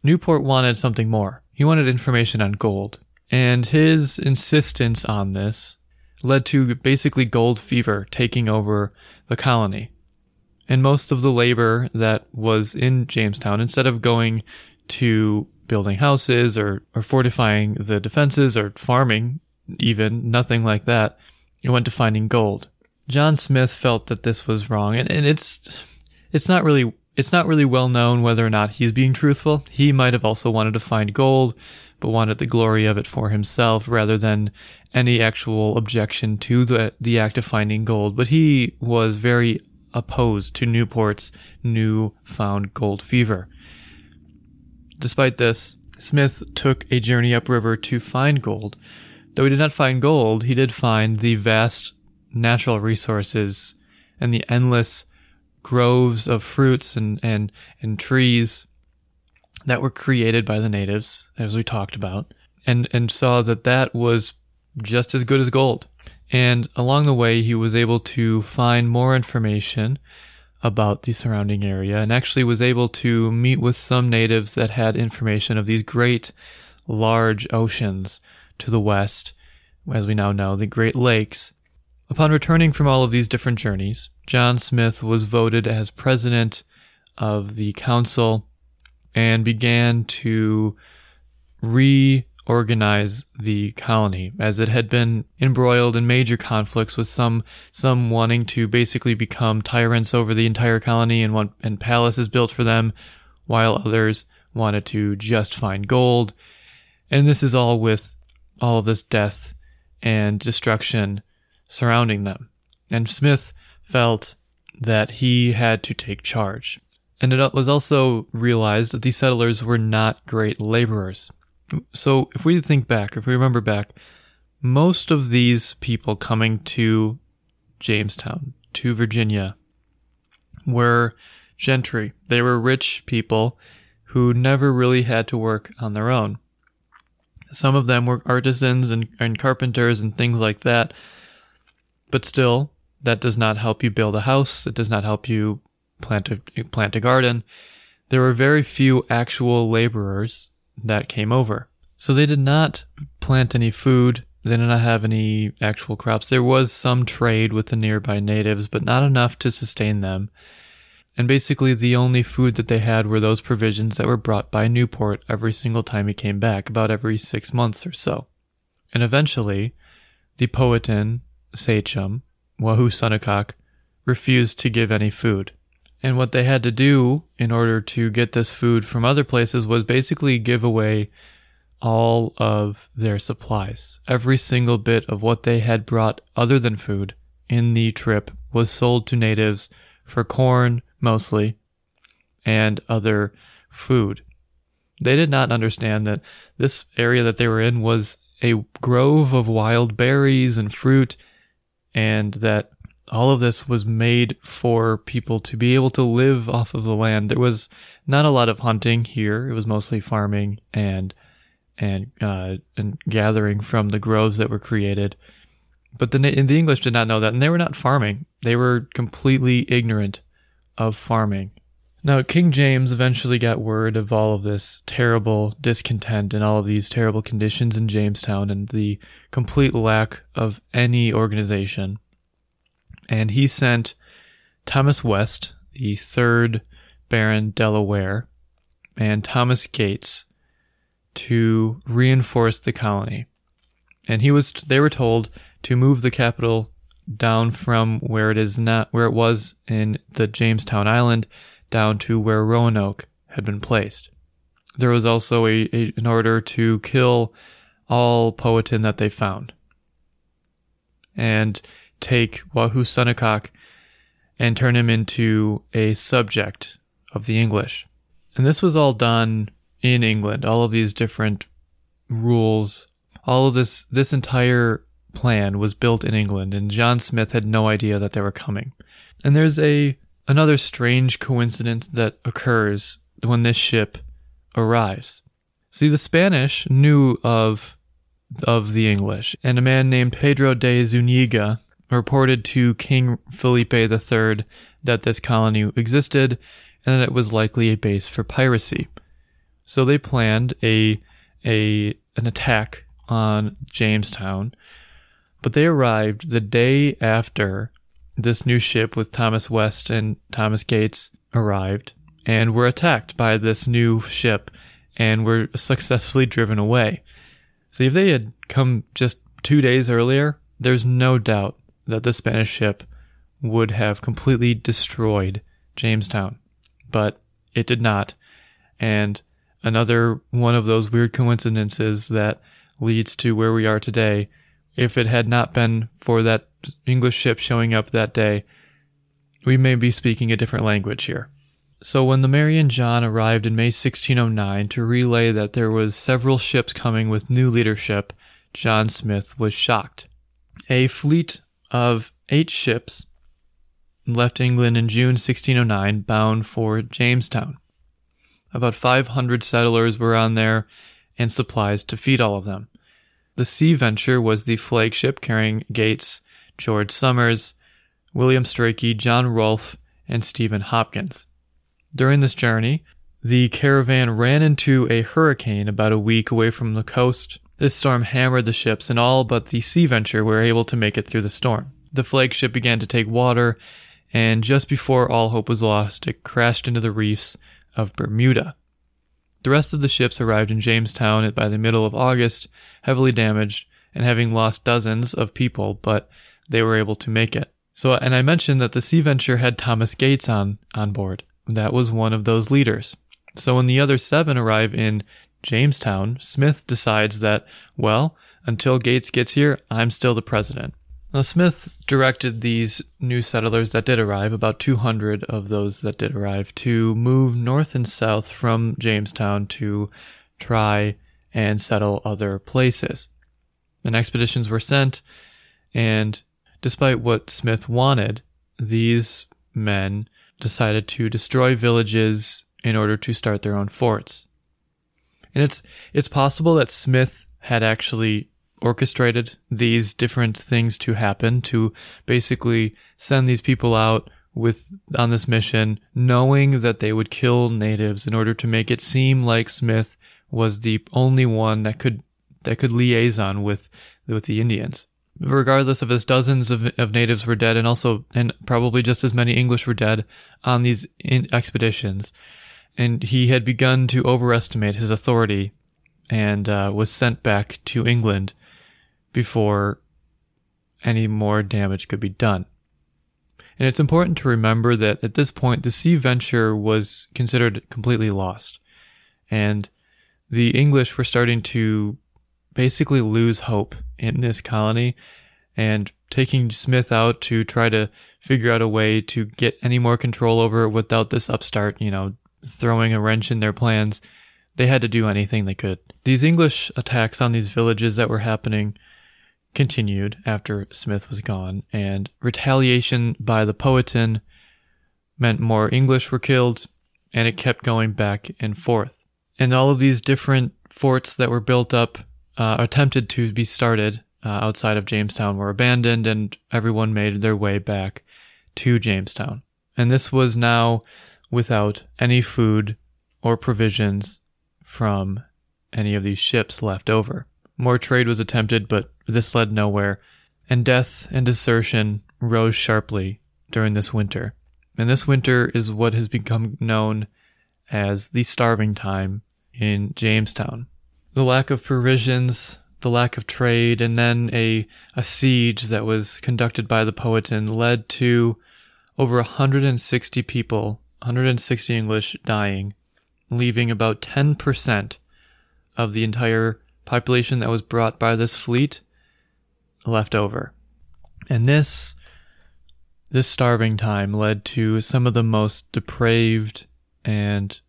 Newport wanted something more. He wanted information on gold. And his insistence on this led to basically gold fever taking over the colony. And most of the labor that was in Jamestown, instead of going to building houses or, or fortifying the defenses or farming, even nothing like that. It went to finding gold. John Smith felt that this was wrong, and, and it's it's not really it's not really well known whether or not he's being truthful. He might have also wanted to find gold, but wanted the glory of it for himself rather than any actual objection to the, the act of finding gold. But he was very opposed to Newport's new found gold fever. Despite this, Smith took a journey upriver to find gold. Though he did not find gold, he did find the vast natural resources and the endless groves of fruits and, and, and trees that were created by the natives, as we talked about, and, and saw that that was just as good as gold. And along the way, he was able to find more information about the surrounding area and actually was able to meet with some natives that had information of these great large oceans to the west, as we now know, the Great Lakes. Upon returning from all of these different journeys, John Smith was voted as president of the council and began to reorganize the colony as it had been embroiled in major conflicts with some some wanting to basically become tyrants over the entire colony and want and palaces built for them while others wanted to just find gold. And this is all with all of this death and destruction surrounding them. And Smith felt that he had to take charge. And it was also realized that these settlers were not great laborers. So, if we think back, if we remember back, most of these people coming to Jamestown, to Virginia, were gentry. They were rich people who never really had to work on their own. Some of them were artisans and, and carpenters and things like that. But still, that does not help you build a house. It does not help you plant a, plant a garden, there were very few actual laborers that came over. So they did not plant any food. They did not have any actual crops. There was some trade with the nearby natives, but not enough to sustain them. And basically, the only food that they had were those provisions that were brought by Newport every single time he came back, about every six months or so. And eventually, the Powhatan sachem, Wahoo refused to give any food. And what they had to do in order to get this food from other places was basically give away all of their supplies. Every single bit of what they had brought other than food in the trip was sold to natives for corn mostly and other food. They did not understand that this area that they were in was a grove of wild berries and fruit and that all of this was made for people to be able to live off of the land. There was not a lot of hunting here. It was mostly farming and and uh, and gathering from the groves that were created. But the the English did not know that, and they were not farming. They were completely ignorant of farming. Now, King James eventually got word of all of this terrible discontent and all of these terrible conditions in Jamestown and the complete lack of any organization and he sent Thomas West, the third Baron Delaware, and Thomas Gates to reinforce the colony. And he was they were told to move the capital down from where it is not where it was in the Jamestown Island down to where Roanoke had been placed. There was also a, a an order to kill all Powhatan that they found. And take Wahunsonacock and turn him into a subject of the English. And this was all done in England. All of these different rules, all of this this entire plan was built in England and John Smith had no idea that they were coming. And there's a another strange coincidence that occurs when this ship arrives. See, the Spanish knew of of the English, and a man named Pedro de Zuniga reported to King Felipe III that this colony existed and that it was likely a base for piracy. So they planned a a an attack on Jamestown, but they arrived the day after this new ship with Thomas West and Thomas Gates arrived and were attacked by this new ship and were successfully driven away. See, if they had come just two days earlier, there's no doubt that the Spanish ship would have completely destroyed Jamestown, but it did not. And another one of those weird coincidences that leads to where we are today. If it had not been for that English ship showing up that day, we may be speaking a different language here. So when the Mary and John arrived in May 1609 to relay that there was several ships coming with new leadership, John Smith was shocked. A fleet of eight ships left England in June 1609 bound for Jamestown. About 500 settlers were on there and supplies to feed all of them. The Sea Venture was the flagship carrying Gates, George Somers, William Strachey, John Rolfe, and Stephen Hopkins. During this journey, the caravan ran into a hurricane about a week away from the coast. This storm hammered the ships, and all but the Sea Venture were able to make it through the storm. The flagship began to take water, and just before all hope was lost, it crashed into the reefs of Bermuda. The rest of the ships arrived in Jamestown by the middle of August, heavily damaged and having lost dozens of people, but they were able to make it. So, and I mentioned that the Sea Venture had Thomas Gates on, on board. That was one of those leaders. So when the other seven arrive in Jamestown, Smith decides that, well, until Gates gets here, I'm still the president. Now, Smith directed these new settlers that did arrive, about 200 of those that did arrive, to move north and south from Jamestown to try and settle other places. And expeditions were sent, and despite what Smith wanted, these men decided to destroy villages in order to start their own forts. And it's it's possible that Smith had actually orchestrated these different things to happen to basically send these people out with on this mission knowing that they would kill natives in order to make it seem like Smith was the only one that could that could liaison with with the Indians. Regardless of as dozens of, of natives were dead and also and probably just as many English were dead on these expeditions and he had begun to overestimate his authority and uh, was sent back to England before any more damage could be done. And it's important to remember that at this point, the sea venture was considered completely lost. And the English were starting to basically lose hope in this colony and taking Smith out to try to figure out a way to get any more control over it without this upstart, you know, throwing a wrench in their plans. They had to do anything they could. These English attacks on these villages that were happening continued after Smith was gone, and retaliation by the Powhatan meant more English were killed, and it kept going back and forth. And all of these different forts that were built up, uh, attempted to be started uh, outside of Jamestown, were abandoned, and everyone made their way back to Jamestown. And this was now without any food or provisions from any of these ships left over. More trade was attempted, but this led nowhere, and death and desertion rose sharply during this winter. And this winter is what has become known as the starving time in Jamestown. The lack of provisions, the lack of trade, and then a, a siege that was conducted by the Powhatan led to over 160 people, 160 English dying, leaving about 10% of the entire population that was brought by this fleet left over. And this this starving time led to some of the most depraved and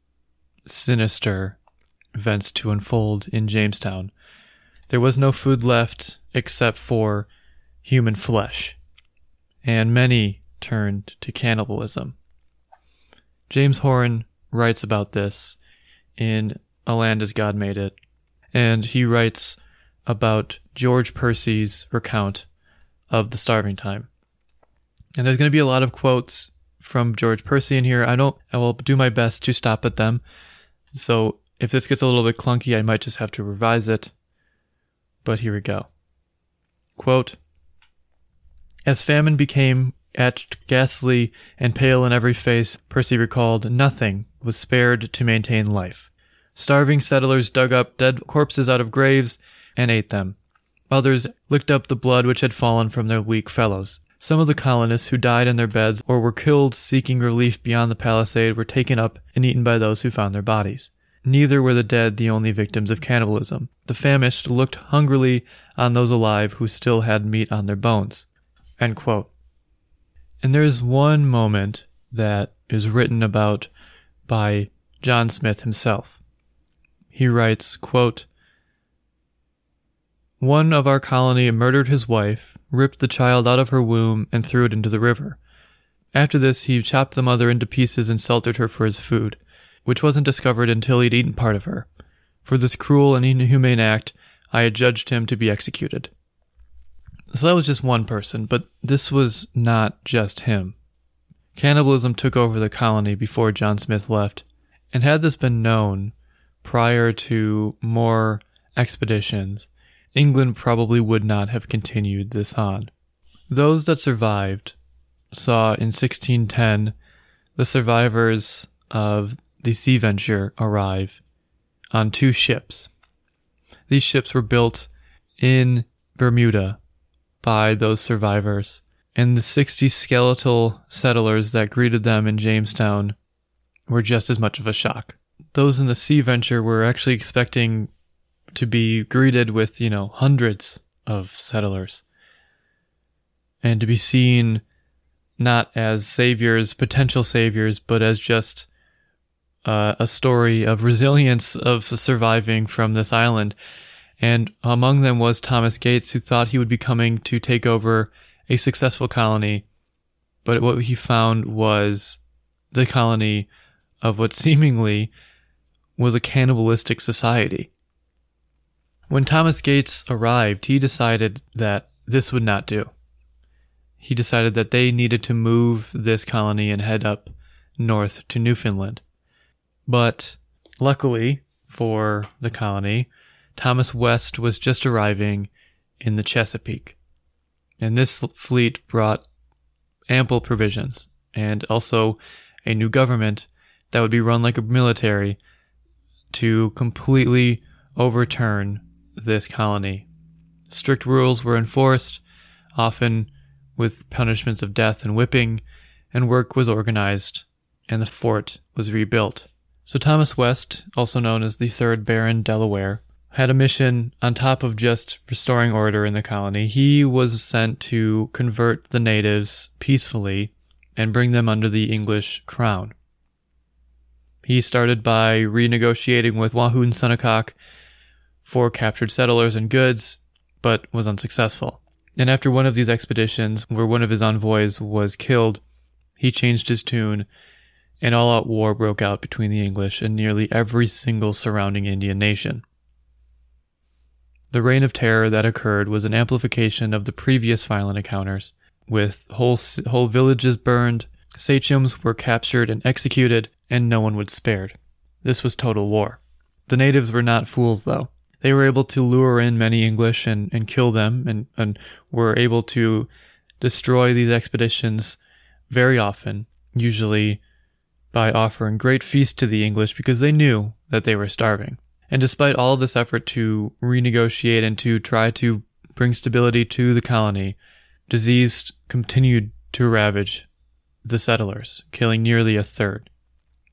sinister events to unfold in Jamestown. There was no food left except for human flesh, and many turned to cannibalism. James Horn writes about this in A Land as God Made It, and he writes about George Percy's recount of the starving time. And there's going to be a lot of quotes from George Percy in here. I don't I will do my best to stop at them. So if this gets a little bit clunky, I might just have to revise it. But here we go. Quote As famine became etched ghastly and pale in every face, Percy recalled, nothing was spared to maintain life. Starving settlers dug up dead corpses out of graves and ate them. Others licked up the blood which had fallen from their weak fellows. Some of the colonists who died in their beds or were killed seeking relief beyond the palisade were taken up and eaten by those who found their bodies. neither were the dead the only victims of cannibalism. The famished looked hungrily on those alive who still had meat on their bones. And there's one moment that is written about by John Smith himself. He writes, quote, One of our colony murdered his wife, ripped the child out of her womb, and threw it into the river. After this, he chopped the mother into pieces and salted her for his food, which wasn't discovered until he'd eaten part of her. For this cruel and inhumane act, I adjudged him to be executed. So that was just one person, but this was not just him. Cannibalism took over the colony before John Smith left, and had this been known prior to more expeditions, England probably would not have continued this on. Those that survived saw in 1610 the survivors of the Sea Venture arrive on two ships. These ships were built in Bermuda by those survivors, and the 60 skeletal settlers that greeted them in Jamestown were just as much of a shock. Those in the Sea Venture were actually expecting to be greeted with, you know, hundreds of settlers and to be seen not as saviors, potential saviors, but as just uh, a story of resilience of surviving from this island. And among them was Thomas Gates, who thought he would be coming to take over a successful colony. But what he found was the colony of what seemingly was a cannibalistic society. When Thomas Gates arrived, he decided that this would not do. He decided that they needed to move this colony and head up north to Newfoundland. But luckily for the colony, Thomas West was just arriving in the Chesapeake. And this fleet brought ample provisions and also a new government that would be run like a military to completely overturn this colony. Strict rules were enforced, often with punishments of death and whipping, and work was organized, and the fort was rebuilt. So Thomas West, also known as the third Baron Delaware, had a mission on top of just restoring order in the colony. He was sent to convert the natives peacefully and bring them under the English crown. He started by renegotiating with Wahunsonacock for captured settlers and goods, but was unsuccessful. And after one of these expeditions, where one of his envoys was killed, he changed his tune and all out war broke out between the English and nearly every single surrounding Indian nation. The reign of terror that occurred was an amplification of the previous violent encounters, with whole, whole villages burned, sachems were captured and executed, and no one was spared. This was total war. The natives were not fools, though. They were able to lure in many English and, and kill them, and, and were able to destroy these expeditions very often, usually by offering great feasts to the English because they knew that they were starving. And despite all this effort to renegotiate and to try to bring stability to the colony, disease continued to ravage the settlers, killing nearly a third.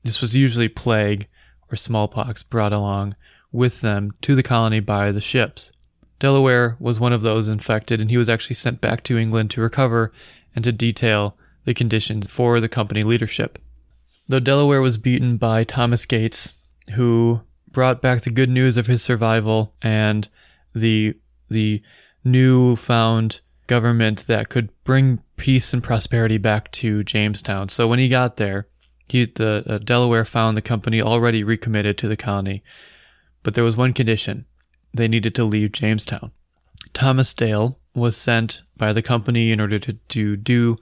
This was usually plague or smallpox brought along with them to the colony by the ships. Delaware was one of those infected, and he was actually sent back to England to recover and to detail the conditions for the company leadership. Though Delaware was beaten by Thomas Gates, who brought back the good news of his survival and the the newfound government that could bring peace and prosperity back to Jamestown. So when he got there, he the uh, Delaware found the company already recommitted to the colony, but there was one condition: they needed to leave Jamestown. Thomas Dale was sent by the company in order to, to do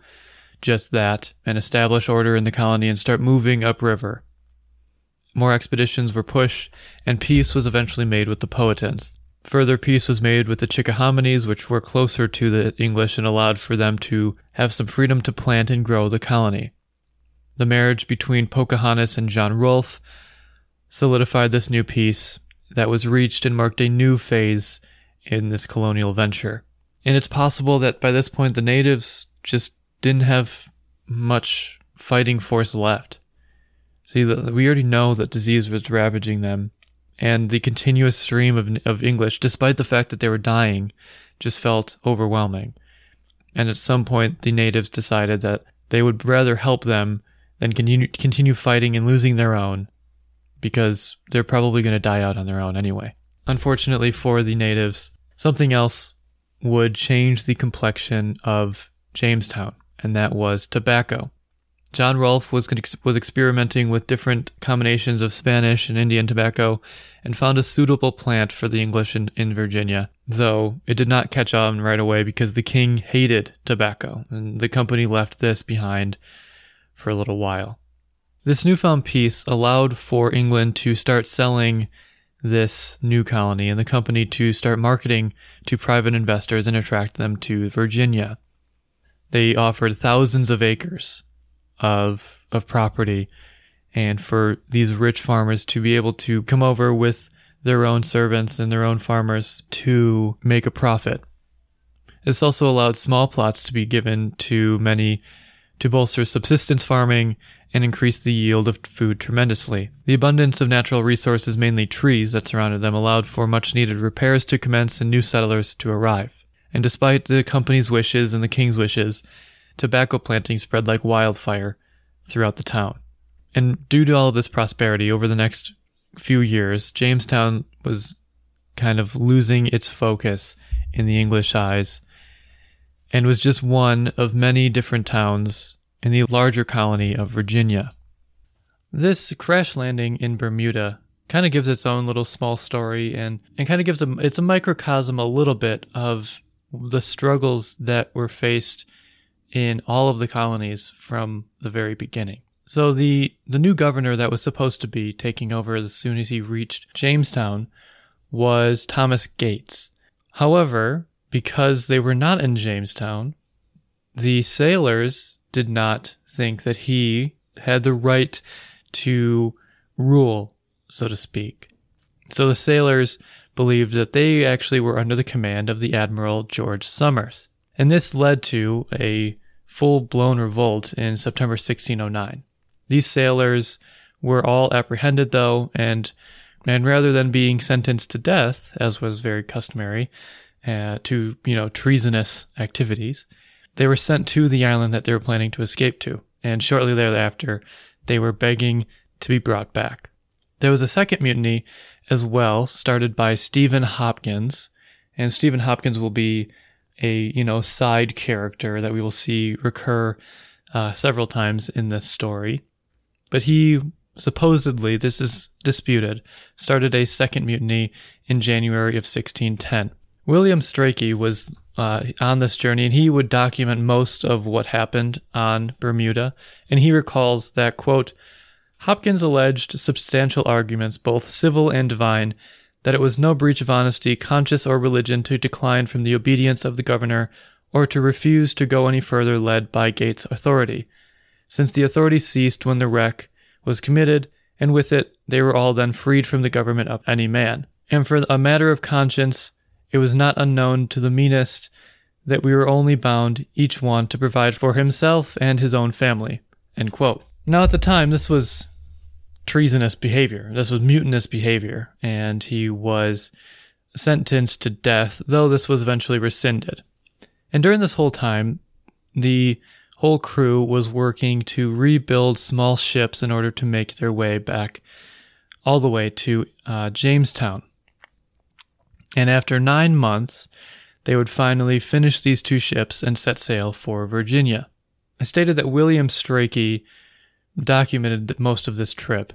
just that and establish order in the colony and start moving upriver. More expeditions were pushed, and peace was eventually made with the Powhatans. Further peace was made with the Chickahominies, which were closer to the English and allowed for them to have some freedom to plant and grow the colony. The marriage between Pocahontas and John Rolfe solidified this new peace that was reached and marked a new phase in this colonial venture. And it's possible that by this point the natives just didn't have much fighting force left. See, we already know that disease was ravaging them, and the continuous stream of, of English, despite the fact that they were dying, just felt overwhelming. And at some point, the natives decided that they would rather help them than continue, continue fighting and losing their own, because they're probably going to die out on their own anyway. Unfortunately for the natives, something else would change the complexion of Jamestown, and that was tobacco. John Rolfe was was experimenting with different combinations of Spanish and Indian tobacco and found a suitable plant for the English in, in Virginia, though it did not catch on right away because the king hated tobacco, and the company left this behind for a little while. This newfound peace allowed for England to start selling this new colony and the company to start marketing to private investors and attract them to Virginia. They offered thousands of acres of of property and for these rich farmers to be able to come over with their own servants and their own farmers to make a profit. This also allowed small plots to be given to many to bolster subsistence farming and increase the yield of food tremendously. The abundance of natural resources, mainly trees, that surrounded them allowed for much needed repairs to commence and new settlers to arrive. And despite the company's wishes and the king's wishes, tobacco planting spread like wildfire throughout the town. And due to all of this prosperity over the next few years, Jamestown was kind of losing its focus in the English eyes and was just one of many different towns in the larger colony of Virginia. This crash landing in Bermuda kind of gives its own little small story and, and kind of gives a it's a microcosm a little bit of the struggles that were faced in all of the colonies from the very beginning. So the the new governor that was supposed to be taking over as soon as he reached Jamestown was Thomas Gates. However, because they were not in Jamestown, the sailors did not think that he had the right to rule, so to speak. So the sailors believed that they actually were under the command of the Admiral George Somers. And this led to a full blown revolt in September 1609. These sailors were all apprehended, though, and, and rather than being sentenced to death, as was very customary, uh, to you know treasonous activities, they were sent to the island that they were planning to escape to, and shortly thereafter, they were begging to be brought back. There was a second mutiny as well, started by Stephen Hopkins, and Stephen Hopkins will be a you know side character that we will see recur uh, several times in this story. But he supposedly, this is disputed, started a second mutiny in January of 1610. William Strachey was uh, on this journey, and he would document most of what happened on Bermuda. And he recalls that, quote, Hopkins alleged substantial arguments, both civil and divine, that it was no breach of honesty, conscience, or religion to decline from the obedience of the governor or to refuse to go any further led by Gates' authority, since the authority ceased when the wreck was committed, and with it they were all then freed from the government of any man. And for a matter of conscience, it was not unknown to the meanest that we were only bound, each one, to provide for himself and his own family. Now, at the time, this was treasonous behavior. This was mutinous behavior, and he was sentenced to death, though this was eventually rescinded. And during this whole time, the whole crew was working to rebuild small ships in order to make their way back all the way to uh, Jamestown. And after nine months, they would finally finish these two ships and set sail for Virginia. I stated that William Strachey documented most of this trip.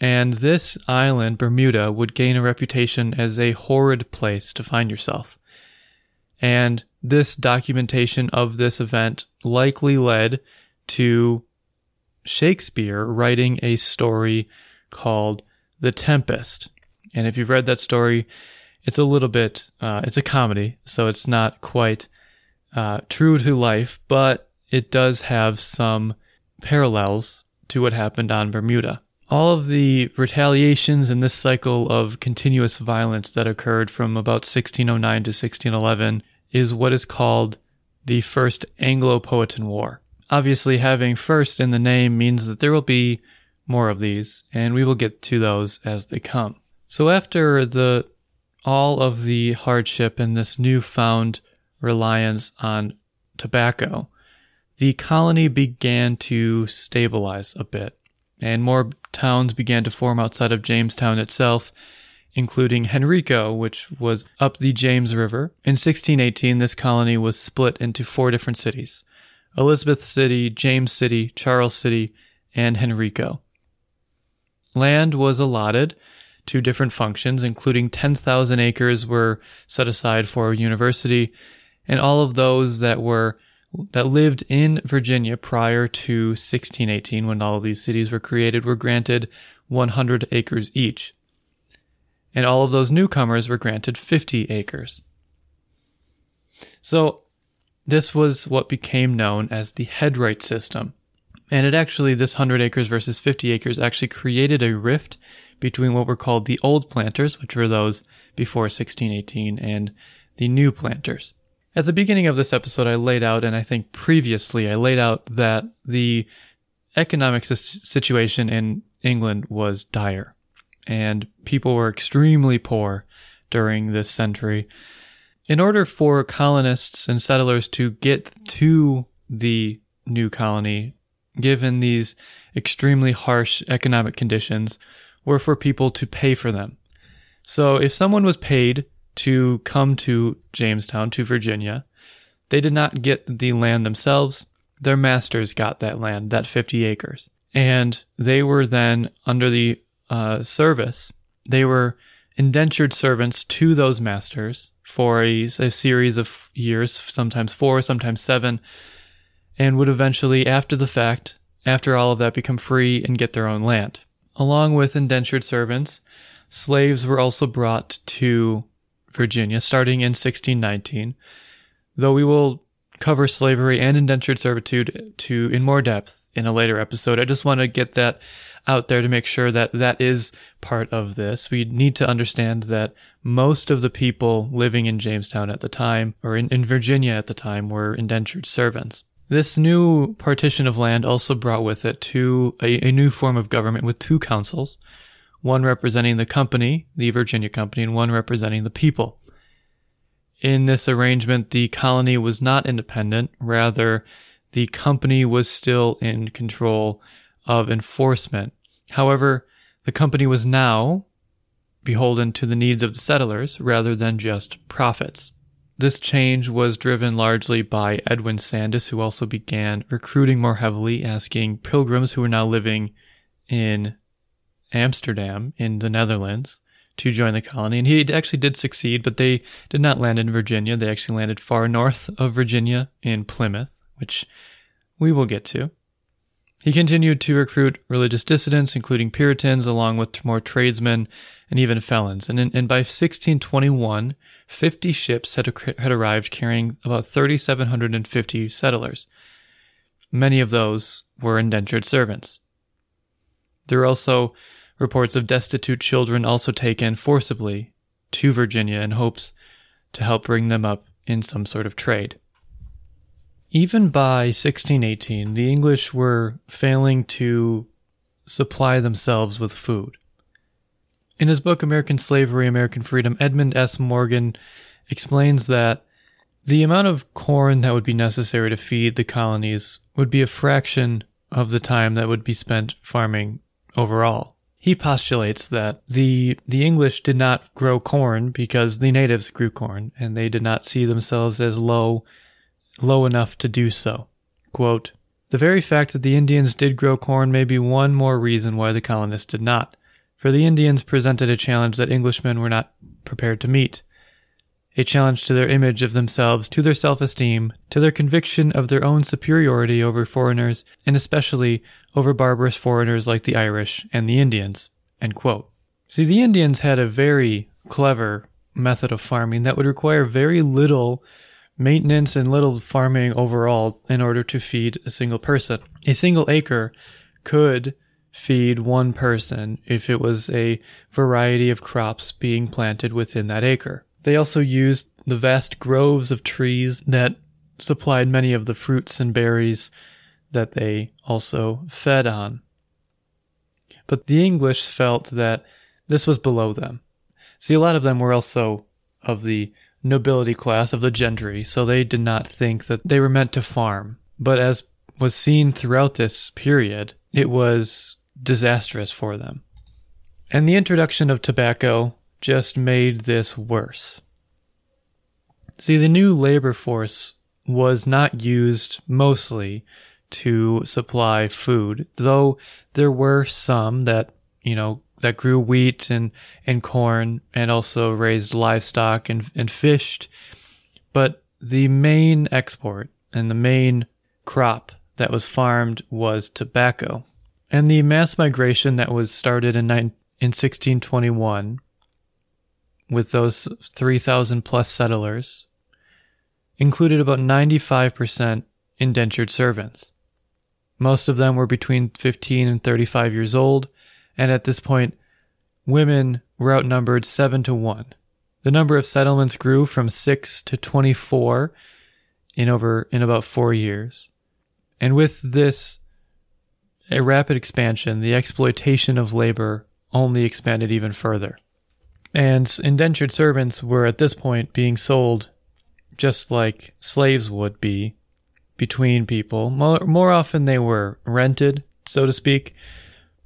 And this island, Bermuda, would gain a reputation as a horrid place to find yourself. And this documentation of this event likely led to Shakespeare writing a story called The Tempest. And if you've read that story, it's a little bit, uh, it's a comedy, so it's not quite uh, true to life, but it does have some parallels to what happened on Bermuda. All of the retaliations in this cycle of continuous violence that occurred from about 1609 to 1611 is what is called the First Anglo Powhatan War. Obviously, having first in the name means that there will be more of these, and we will get to those as they come. So after the all of the hardship and this newfound reliance on tobacco, the colony began to stabilize a bit, and more towns began to form outside of Jamestown itself, including Henrico, which was up the James River. In 1618, this colony was split into four different cities Elizabeth City, James City, Charles City, and Henrico. Land was allotted to different functions, including 10,000 acres were set aside for a university, and all of those that were that lived in Virginia prior to 1618, when all of these cities were created, were granted 100 acres each. And all of those newcomers were granted 50 acres. So, this was what became known as the headright system. And it actually, this 100 acres versus 50 acres, actually created a rift between what were called the old planters, which were those before 1618, and the new planters. At the beginning of this episode, I laid out, and I think previously I laid out that the economic situation in England was dire, and people were extremely poor during this century. In order for colonists and settlers to get to the new colony, given these extremely harsh economic conditions, were for people to pay for them. So if someone was paid to come to Jamestown, to Virginia. They did not get the land themselves. Their masters got that land, that 50 acres. And they were then under the uh, service, they were indentured servants to those masters for a, a series of years, sometimes four, sometimes seven, and would eventually, after the fact, after all of that, become free and get their own land. Along with indentured servants, slaves were also brought to Virginia starting in 1619, though we will cover slavery and indentured servitude to in more depth in a later episode. I just want to get that out there to make sure that that is part of this. We need to understand that most of the people living in Jamestown at the time, or in, in Virginia at the time, were indentured servants. This new partition of land also brought with it to a, a new form of government with two councils, one representing the company, the Virginia Company, and one representing the people. In this arrangement, the colony was not independent, rather, the company was still in control of enforcement. However, the company was now beholden to the needs of the settlers rather than just profits. This change was driven largely by Edwin Sandys, who also began recruiting more heavily, asking pilgrims who were now living in Amsterdam in the Netherlands to join the colony. And he actually did succeed, but they did not land in Virginia. They actually landed far north of Virginia in Plymouth, which we will get to. He continued to recruit religious dissidents, including Puritans, along with more tradesmen and even felons. And, in, and by 1621, 50 ships had, had arrived carrying about 3,750 settlers. Many of those were indentured servants. There were also reports of destitute children also taken forcibly to Virginia in hopes to help bring them up in some sort of trade. Even by 1618, the English were failing to supply themselves with food. In his book American Slavery, American Freedom, Edmund S. Morgan explains that the amount of corn that would be necessary to feed the colonies would be a fraction of the time that would be spent farming overall. He postulates that the the English did not grow corn because the natives grew corn, and they did not see themselves as low low enough to do so. Quote, the very fact that the Indians did grow corn may be one more reason why the colonists did not, for the Indians presented a challenge that Englishmen were not prepared to meet a challenge to their image of themselves, to their self esteem, to their conviction of their own superiority over foreigners, and especially over barbarous foreigners like the Irish and the Indians. See, the Indians had a very clever method of farming that would require very little maintenance and little farming overall in order to feed a single person. A single acre could feed one person if it was a variety of crops being planted within that acre. They also used the vast groves of trees that supplied many of the fruits and berries that they also fed on. But the English felt that this was below them. See, a lot of them were also of the nobility class, of the gentry, so they did not think that they were meant to farm. But as was seen throughout this period, it was disastrous for them. And the introduction of tobacco just made this worse. See, the new labor force was not used mostly to supply food, though there were some that, you know, that grew wheat and, and corn and also raised livestock and, and fished. But the main export and the main crop that was farmed was tobacco. And the mass migration that was started in, in 1621 with those 3,000 plus settlers included about 95% indentured servants. Most of them were between 15 and 35 years old, and at this point, women were outnumbered 7 to 1. The number of settlements grew from 6 to 24 in over in about 4 years. And with this a rapid expansion, the exploitation of labor only expanded even further. And indentured servants were at this point being sold just like slaves would be between people. More, more often they were rented, so to speak,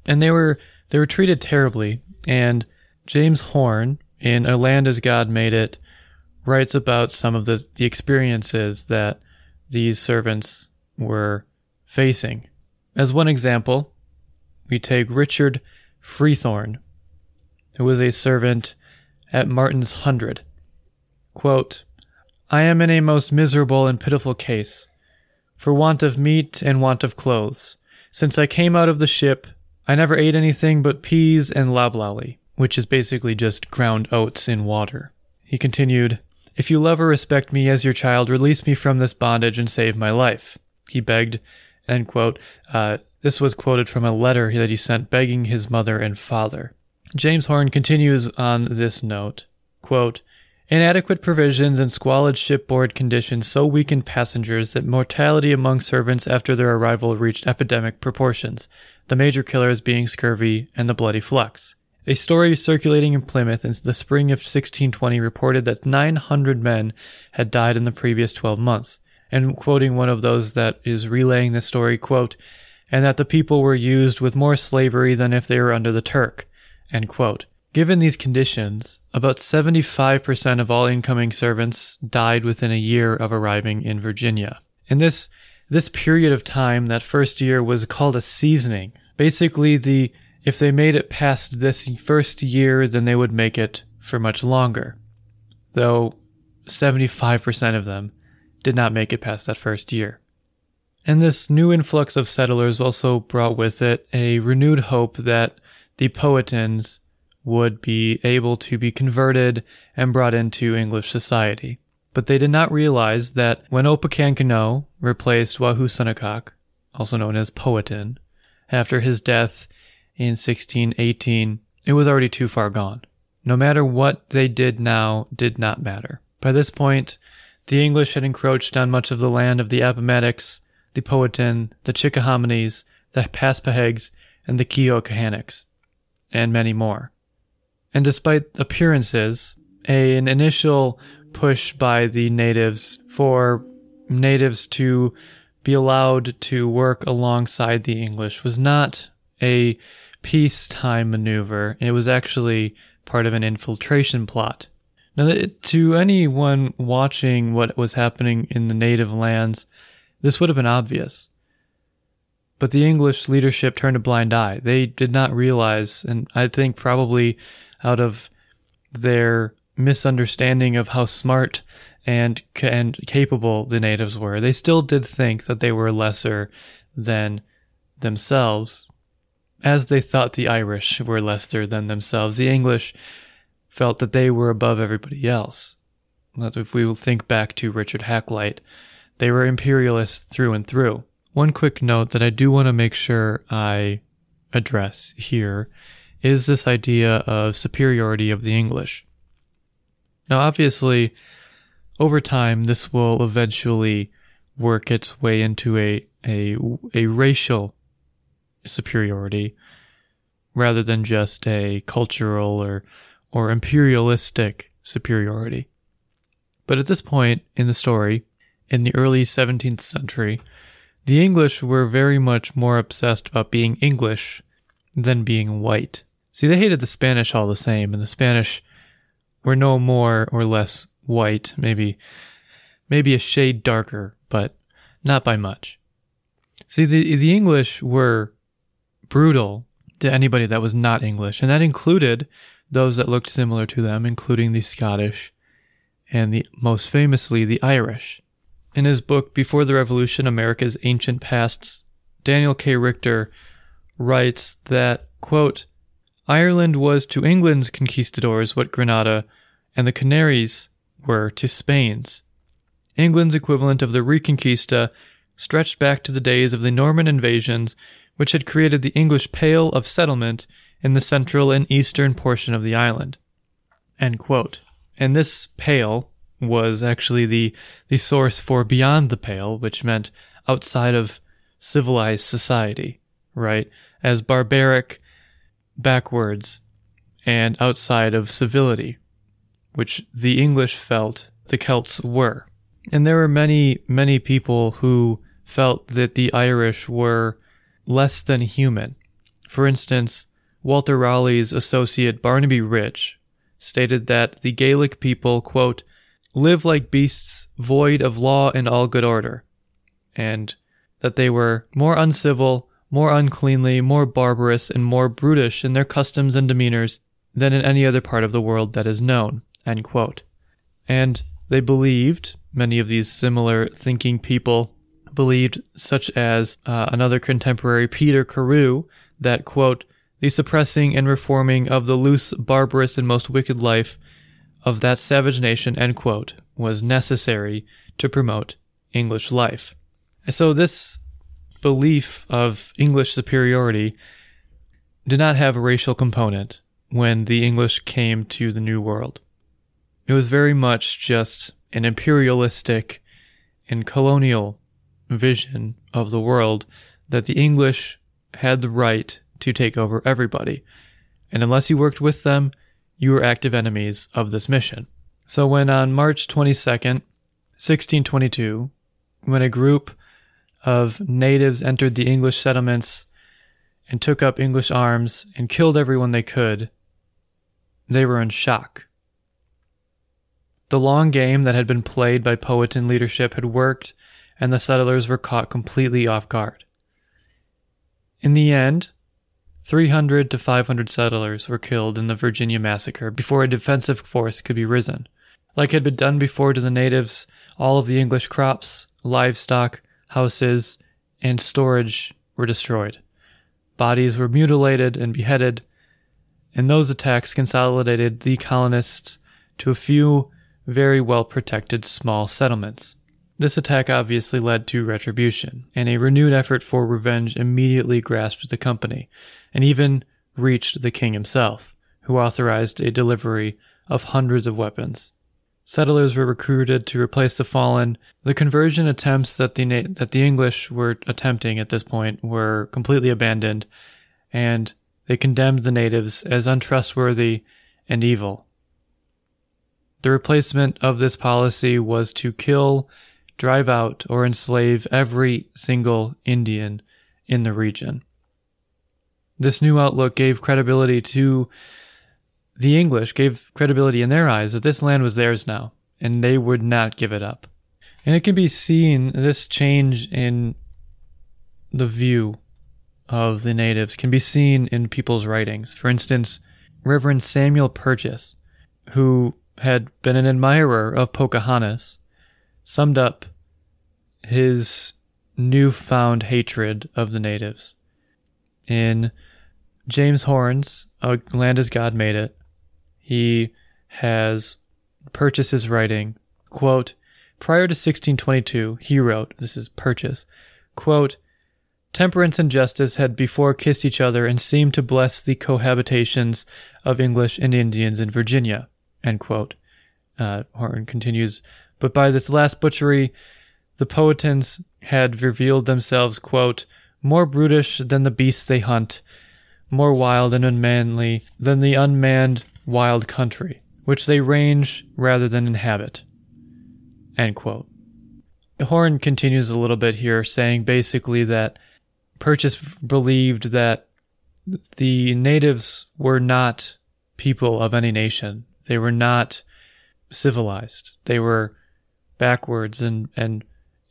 and they were they were treated terribly. And James Horn in A Land as God Made It writes about some of the the experiences that these servants were facing. As one example, we take Richard Frethorne, who was a servant at Martin's Hundred. Quote, I am in a most miserable and pitiful case, for want of meat and want of clothes. Since I came out of the ship, I never ate anything but peas and loblolly, which is basically just ground oats in water. He continued, If you love or respect me as your child, release me from this bondage and save my life. He begged, end quote. Uh, this was quoted from a letter that he sent begging his mother and father. James Horn continues on this note, quote, Inadequate provisions and squalid shipboard conditions so weakened passengers that mortality among servants after their arrival reached epidemic proportions, the major killers being scurvy and the bloody flux. A story circulating in Plymouth in the spring of 1620 reported that 900 men had died in the previous 12 months. And quoting one of those that is relaying the story, quote, and that the people were used with more slavery than if they were under the Turk, end quote. Given these conditions, about 75% of all incoming servants died within a year of arriving in Virginia. And this this period of time, that first year was called a seasoning. Basically the if they made it past this first year, then they would make it for much longer. Though 75% of them did not make it past that first year. And this new influx of settlers also brought with it a renewed hope that the Powhatans would be able to be converted and brought into English society. But they did not realize that when Opechancanough replaced Wahunsonacock, also known as Powhatan, after his death in 1618, it was already too far gone. No matter what they did now did not matter. By this point, the English had encroached on much of the land of the Appomattox, the Powhatan, the Chickahominies, the Paspaheghs, and the Quiyoughcohanocks, and many more. And despite appearances, a, an initial push by the natives for natives to be allowed to work alongside the English was not a peacetime maneuver. It was actually part of an infiltration plot. Now, to anyone watching what was happening in the native lands, this would have been obvious. But the English leadership turned a blind eye. They did not realize, and I think probably out of their misunderstanding of how smart and and capable the natives were. They still did think that they were lesser than themselves, as they thought the Irish were lesser than themselves. The English felt that they were above everybody else. If we think back to Richard Hakluyt, they were imperialists through and through. One quick note that I do want to make sure I address here is this idea of superiority of the English. Now, obviously, over time, this will eventually work its way into a, a, a racial superiority rather than just a cultural or, or imperialistic superiority. But at this point in the story, in the early 17th century, the English were very much more obsessed about being English than being white. See, they hated the Spanish all the same, and the Spanish were no more or less white, maybe maybe a shade darker, but not by much. See, the the English were brutal to anybody that was not English, and that included those that looked similar to them, including the Scottish and the most famously the Irish. In his book Before the Revolution: America's Ancient Pasts, Daniel K. Richter writes that quote Ireland was to England's conquistadors what Granada and the Canaries were to Spain's. England's equivalent of the Reconquista stretched back to the days of the Norman invasions, which had created the English Pale of settlement in the central and eastern portion of the island. And this Pale was actually the, the source for Beyond the Pale, which meant outside of civilized society, right? As barbaric, backwards, and outside of civility, which the English felt the Celts were. And there were many, many people who felt that the Irish were less than human. For instance, Walter Raleigh's associate Barnaby Rich stated that the Gaelic people, quote, live like beasts void of law and all good order, and that they were more uncivil, more uncleanly, more barbarous, and more brutish in their customs and demeanors than in any other part of the world that is known. And they believed, many of these similar thinking people believed, such as uh, another contemporary, Peter Carew, that, quote, the suppressing and reforming of the loose, barbarous, and most wicked life of that savage nation, end quote, was necessary to promote English life. And So this belief of English superiority did not have a racial component when the English came to the New World. It was very much just an imperialistic and colonial vision of the world that the English had the right to take over everybody. And unless you worked with them, you were active enemies of this mission. So when on March 22nd, 1622, when a group of natives entered the English settlements and took up English arms and killed everyone they could, they were in shock. The long game that had been played by Powhatan leadership had worked, and the settlers were caught completely off guard. In the end, 300 to 500 settlers were killed in the Virginia massacre before a defensive force could be risen. Like had been done before to the natives, all of the English crops, livestock, houses, and storage were destroyed. Bodies were mutilated and beheaded, and those attacks consolidated the colonists to a few very well protected small settlements. This attack obviously led to retribution, and a renewed effort for revenge immediately grasped the company, and even reached the king himself, who authorized a delivery of hundreds of weapons. Settlers were recruited to replace the fallen. The conversion attempts that the na- that the English were attempting at this point were completely abandoned, and they condemned the natives as untrustworthy and evil. The replacement of this policy was to kill drive out or enslave every single Indian in the region. This new outlook gave credibility to the English, gave credibility in their eyes that this land was theirs now, and they would not give it up. And it can be seen, this change in the view of the natives can be seen in people's writings. For instance, Reverend Samuel Purchas, who had been an admirer of Pocahontas, summed up his newfound hatred of the natives in James Horn's A Land as God Made It. He has purchased his writing. Quote, Prior to 1622, he wrote, this is Purchas, quote, Temperance and justice had before kissed each other and seemed to bless the cohabitations of English and Indians in Virginia. End quote. Uh, Horton continues, but by this last butchery, the Powhatans had revealed themselves, quote, more brutish than the beasts they hunt, more wild and unmanly than the unmanned wild country, which they range rather than inhabit. End quote. Horn continues a little bit here, saying basically that Purchas believed that the natives were not people of any nation. They were not civilized. They were backwards and and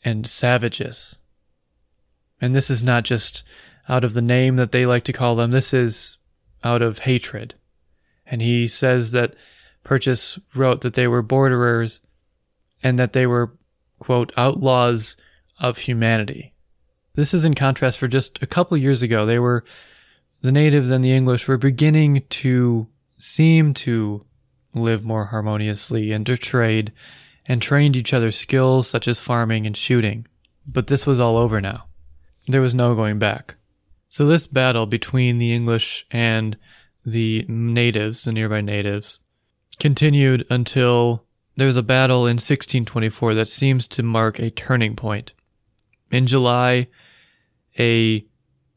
and savages. And this is not just out of the name that they like to call them. This is out of hatred. And he says that Purchas wrote that they were borderers and that they were, quote, outlaws of humanity. This is in contrast for just a couple years ago. They were, the natives and the English were beginning to seem to live more harmoniously and to trade and trained each other's skills such as farming and shooting. But this was all over now. There was no going back. So this battle between the English and the natives, the nearby natives, continued until there was a battle in 1624 that seems to mark a turning point. In July, a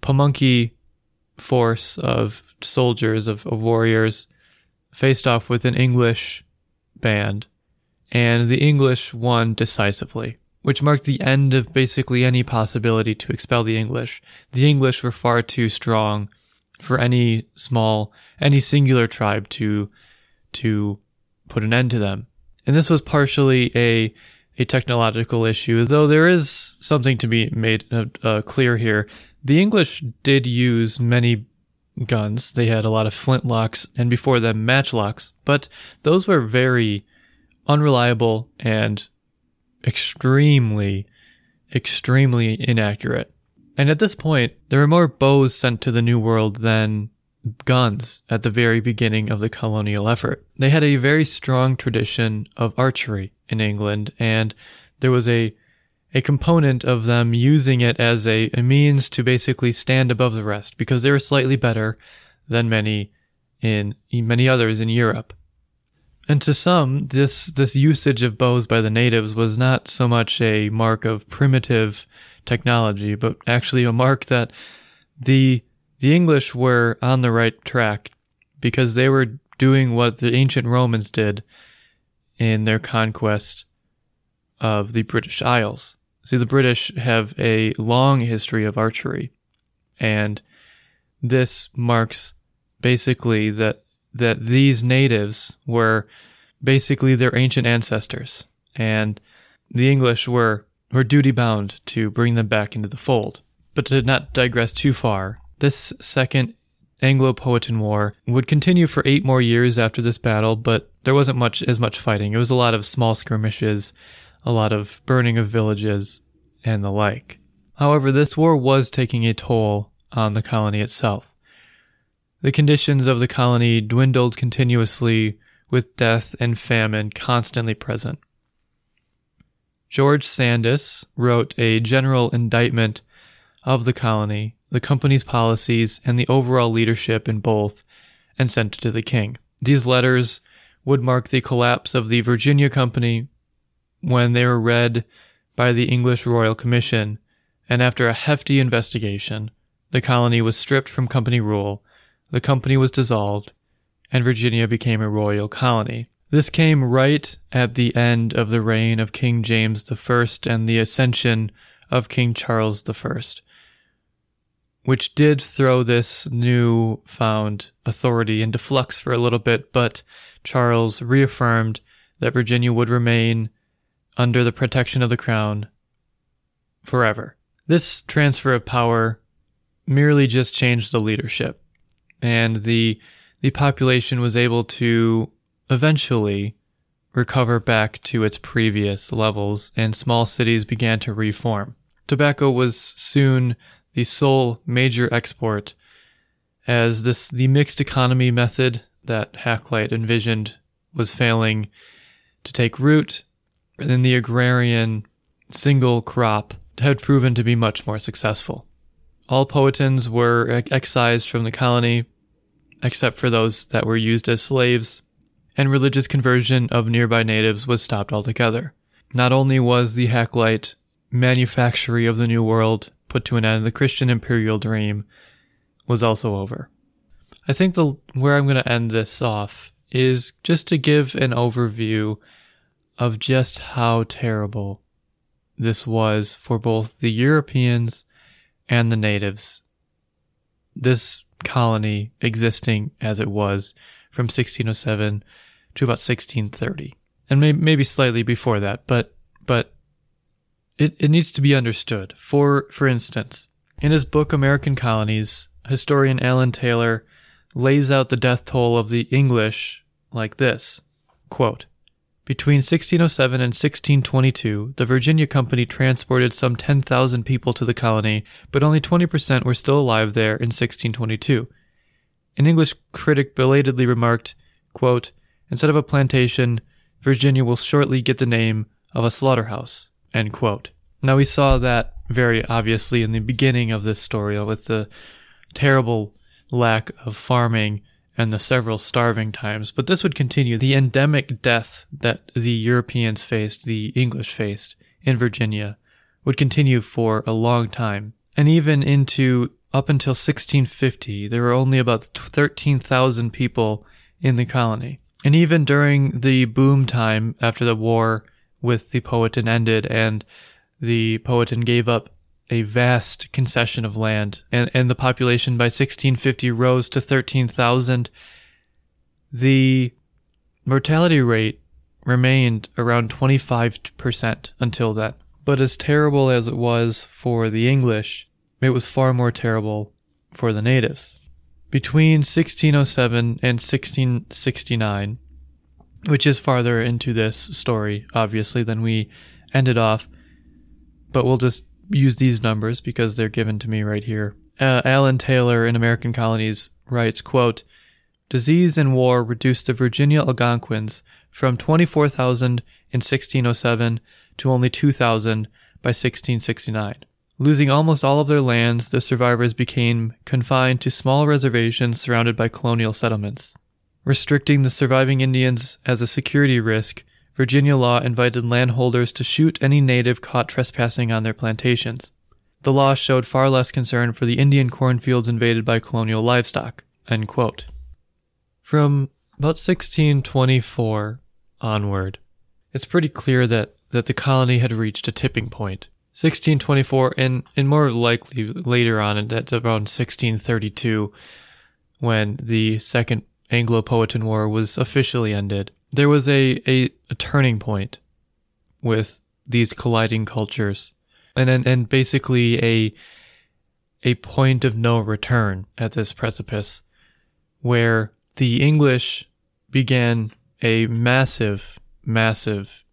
Pamunkey force of soldiers, of, of warriors, faced off with an English band, and the English won decisively, which marked the end of basically any possibility to expel the English. The English were far too strong for any small, any singular tribe to to put an end to them. And this was partially a a technological issue, though there is something to be made uh, uh, clear here. The English did use many guns. They had a lot of flintlocks and before them matchlocks, but those were very unreliable and extremely, extremely inaccurate. And at this point, there were more bows sent to the New World than guns at the very beginning of the colonial effort. They had a very strong tradition of archery in England, and there was a a component of them using it as a, a means to basically stand above the rest because they were slightly better than many in many others in Europe. And to some, this this usage of bows by the natives was not so much a mark of primitive technology, but actually a mark that the the English were on the right track because they were doing what the ancient Romans did in their conquest of the British Isles. See, the British have a long history of archery, and this marks basically that that these natives were basically their ancient ancestors, and the English were were duty bound to bring them back into the fold. But to not digress too far, this second Anglo-Powhatan War would continue for eight more years after this battle, but there wasn't much as much fighting. It was a lot of small skirmishes, a lot of burning of villages, and the like. However, this war was taking a toll on the colony itself. The conditions of the colony dwindled continuously with death and famine constantly present. George Sandys wrote a general indictment of the colony, the company's policies, and the overall leadership in both, and sent it to the king. These letters would mark the collapse of the Virginia Company when they were read by the English Royal Commission, and after a hefty investigation, the colony was stripped from company rule, the company was dissolved, and Virginia became a royal colony. This came right at the end of the reign of King James I and the ascension of King Charles I, which did throw this new found authority into flux for a little bit, but Charles reaffirmed that Virginia would remain under the protection of the crown forever. This transfer of power merely just changed the leadership, and the the population was able to eventually recover back to its previous levels, and small cities began to reform. Tobacco was soon the sole major export, as this the mixed economy method that Hakluyt envisioned was failing to take root and the agrarian single crop had proven to be much more successful. All Powhatans were excised from the colony, except for those that were used as slaves, and religious conversion of nearby natives was stopped altogether. Not only was the Hakluyt manufactory of the New World put to an end, the Christian imperial dream was also over. I think the where I'm going to end this off is just to give an overview of just how terrible this was for both the Europeans and the natives. This colony existing as it was from 1607 to about 1630 and maybe, maybe slightly before that but but it, it needs to be understood for for instance in his book american colonies historian alan taylor lays out the death toll of the english like this quote between 1607 and 1622, the Virginia Company transported some 10,000 people to the colony, but only 20% were still alive there in 1622. An English critic belatedly remarked, quote, Instead of a plantation, Virginia will shortly get the name of a slaughterhouse. End quote. Now we saw that very obviously in the beginning of this story with the terrible lack of farming and the several starving times, but this would continue. The endemic death that the Europeans faced, the English faced in Virginia, would continue for a long time. And even into up until 1650, there were only about 13,000 people in the colony. And even during the boom time after the war with the Powhatan ended and the Powhatan gave up a vast concession of land, and, and the population by 1650 rose to 13,000. The mortality rate remained around 25% until then. But as terrible as it was for the English, it was far more terrible for the natives. Between 1607 and 1669, which is farther into this story, obviously, than we ended off, but we'll just use these numbers because they're given to me right here. Uh, Alan Taylor in American Colonies writes, quote, Disease and war reduced the Virginia Algonquins from 24,000 in 1607 to only 2,000 by 1669. Losing almost all of their lands, the survivors became confined to small reservations surrounded by colonial settlements. Restricting the surviving Indians as a security risk, Virginia law invited landholders to shoot any native caught trespassing on their plantations. The law showed far less concern for the Indian cornfields invaded by colonial livestock. From about 1624 onward, it's pretty clear that, that the colony had reached a tipping point. 1624, and, and more likely later on, that's around 1632, when the Second Anglo Powhatan War was officially ended there was a, a, a turning point with these colliding cultures and and, and basically a a point of no return at this precipice where the English began a massive, massive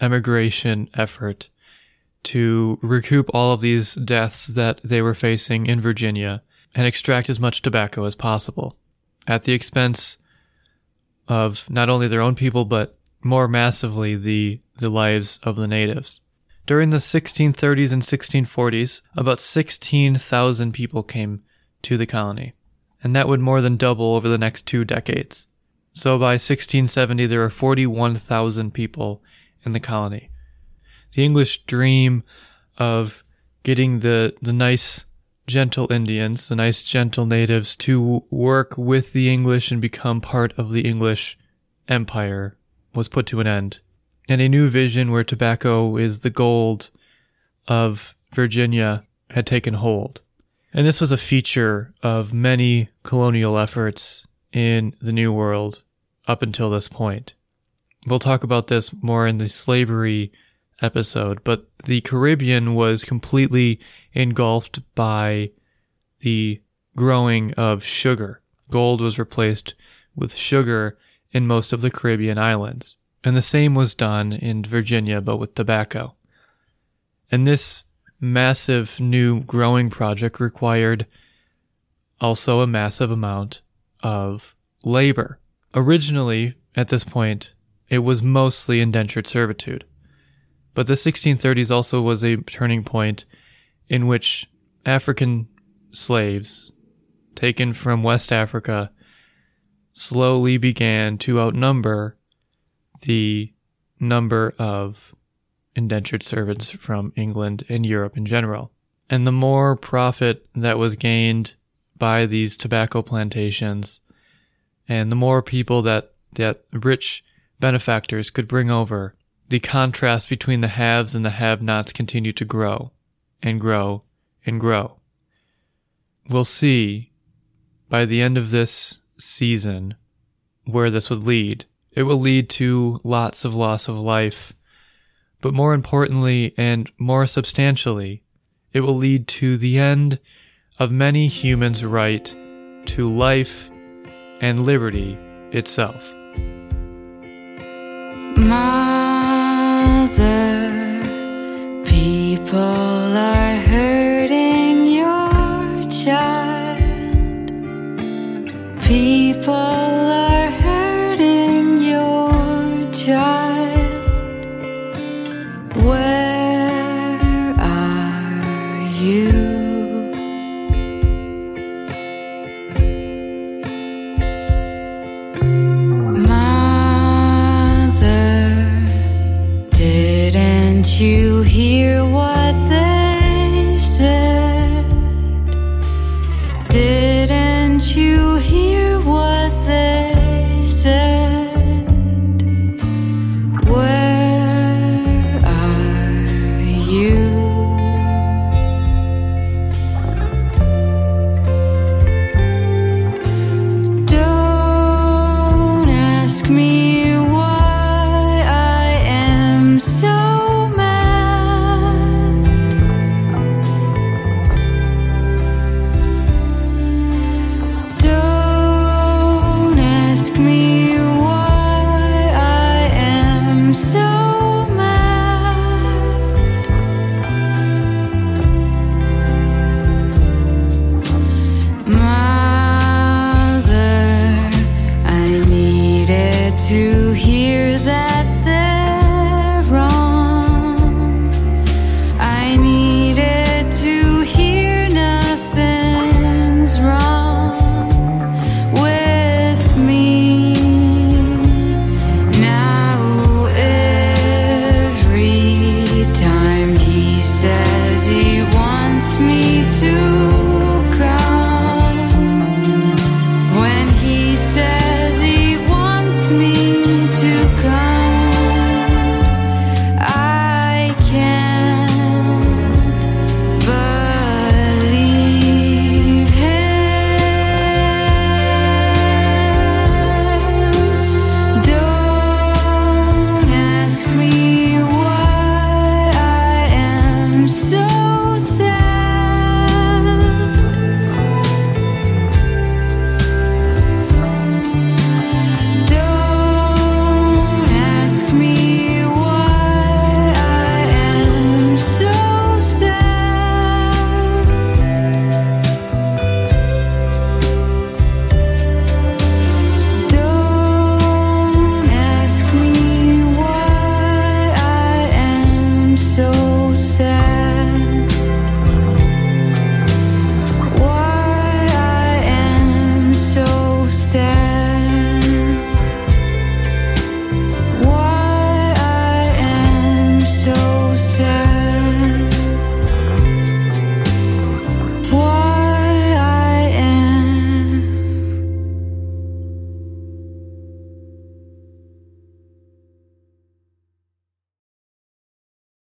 emigration effort to recoup all of these deaths that they were facing in Virginia and extract as much tobacco as possible. At the expense of not only their own people but more massively the the lives of the natives. During the 1630s and 1640s, about 16,000 people came to the colony, and that would more than double over the next two decades. So by 1670, there were 41,000 people in the colony. The English dream of getting the, the nice gentle Indians, the nice gentle natives, to work with the English and become part of the English empire was put to an end. And a new vision where tobacco is the gold of Virginia had taken hold. And this was a feature of many colonial efforts in the New World up until this point. We'll talk about this more in the slavery episode, but the Caribbean was completely engulfed by the growing of sugar. Gold was replaced with sugar in most of the Caribbean islands, and the same was done in Virginia but with tobacco. And this massive new growing project required also a massive amount of labor. Originally, at this point, it was mostly indentured servitude. But the 1630s also was a turning point in which African slaves taken from West Africa slowly began to outnumber the number of indentured servants from England and Europe in general. And the more profit that was gained by these tobacco plantations, and the more people that that rich benefactors could bring over, the contrast between the haves and the have-nots continue to grow and grow and grow. We'll see by the end of this season where this would lead. It will lead to lots of loss of life, but more importantly and more substantially, it will lead to the end of many humans' right to life and liberty itself. Mother, people are hurting your child. People are you hear what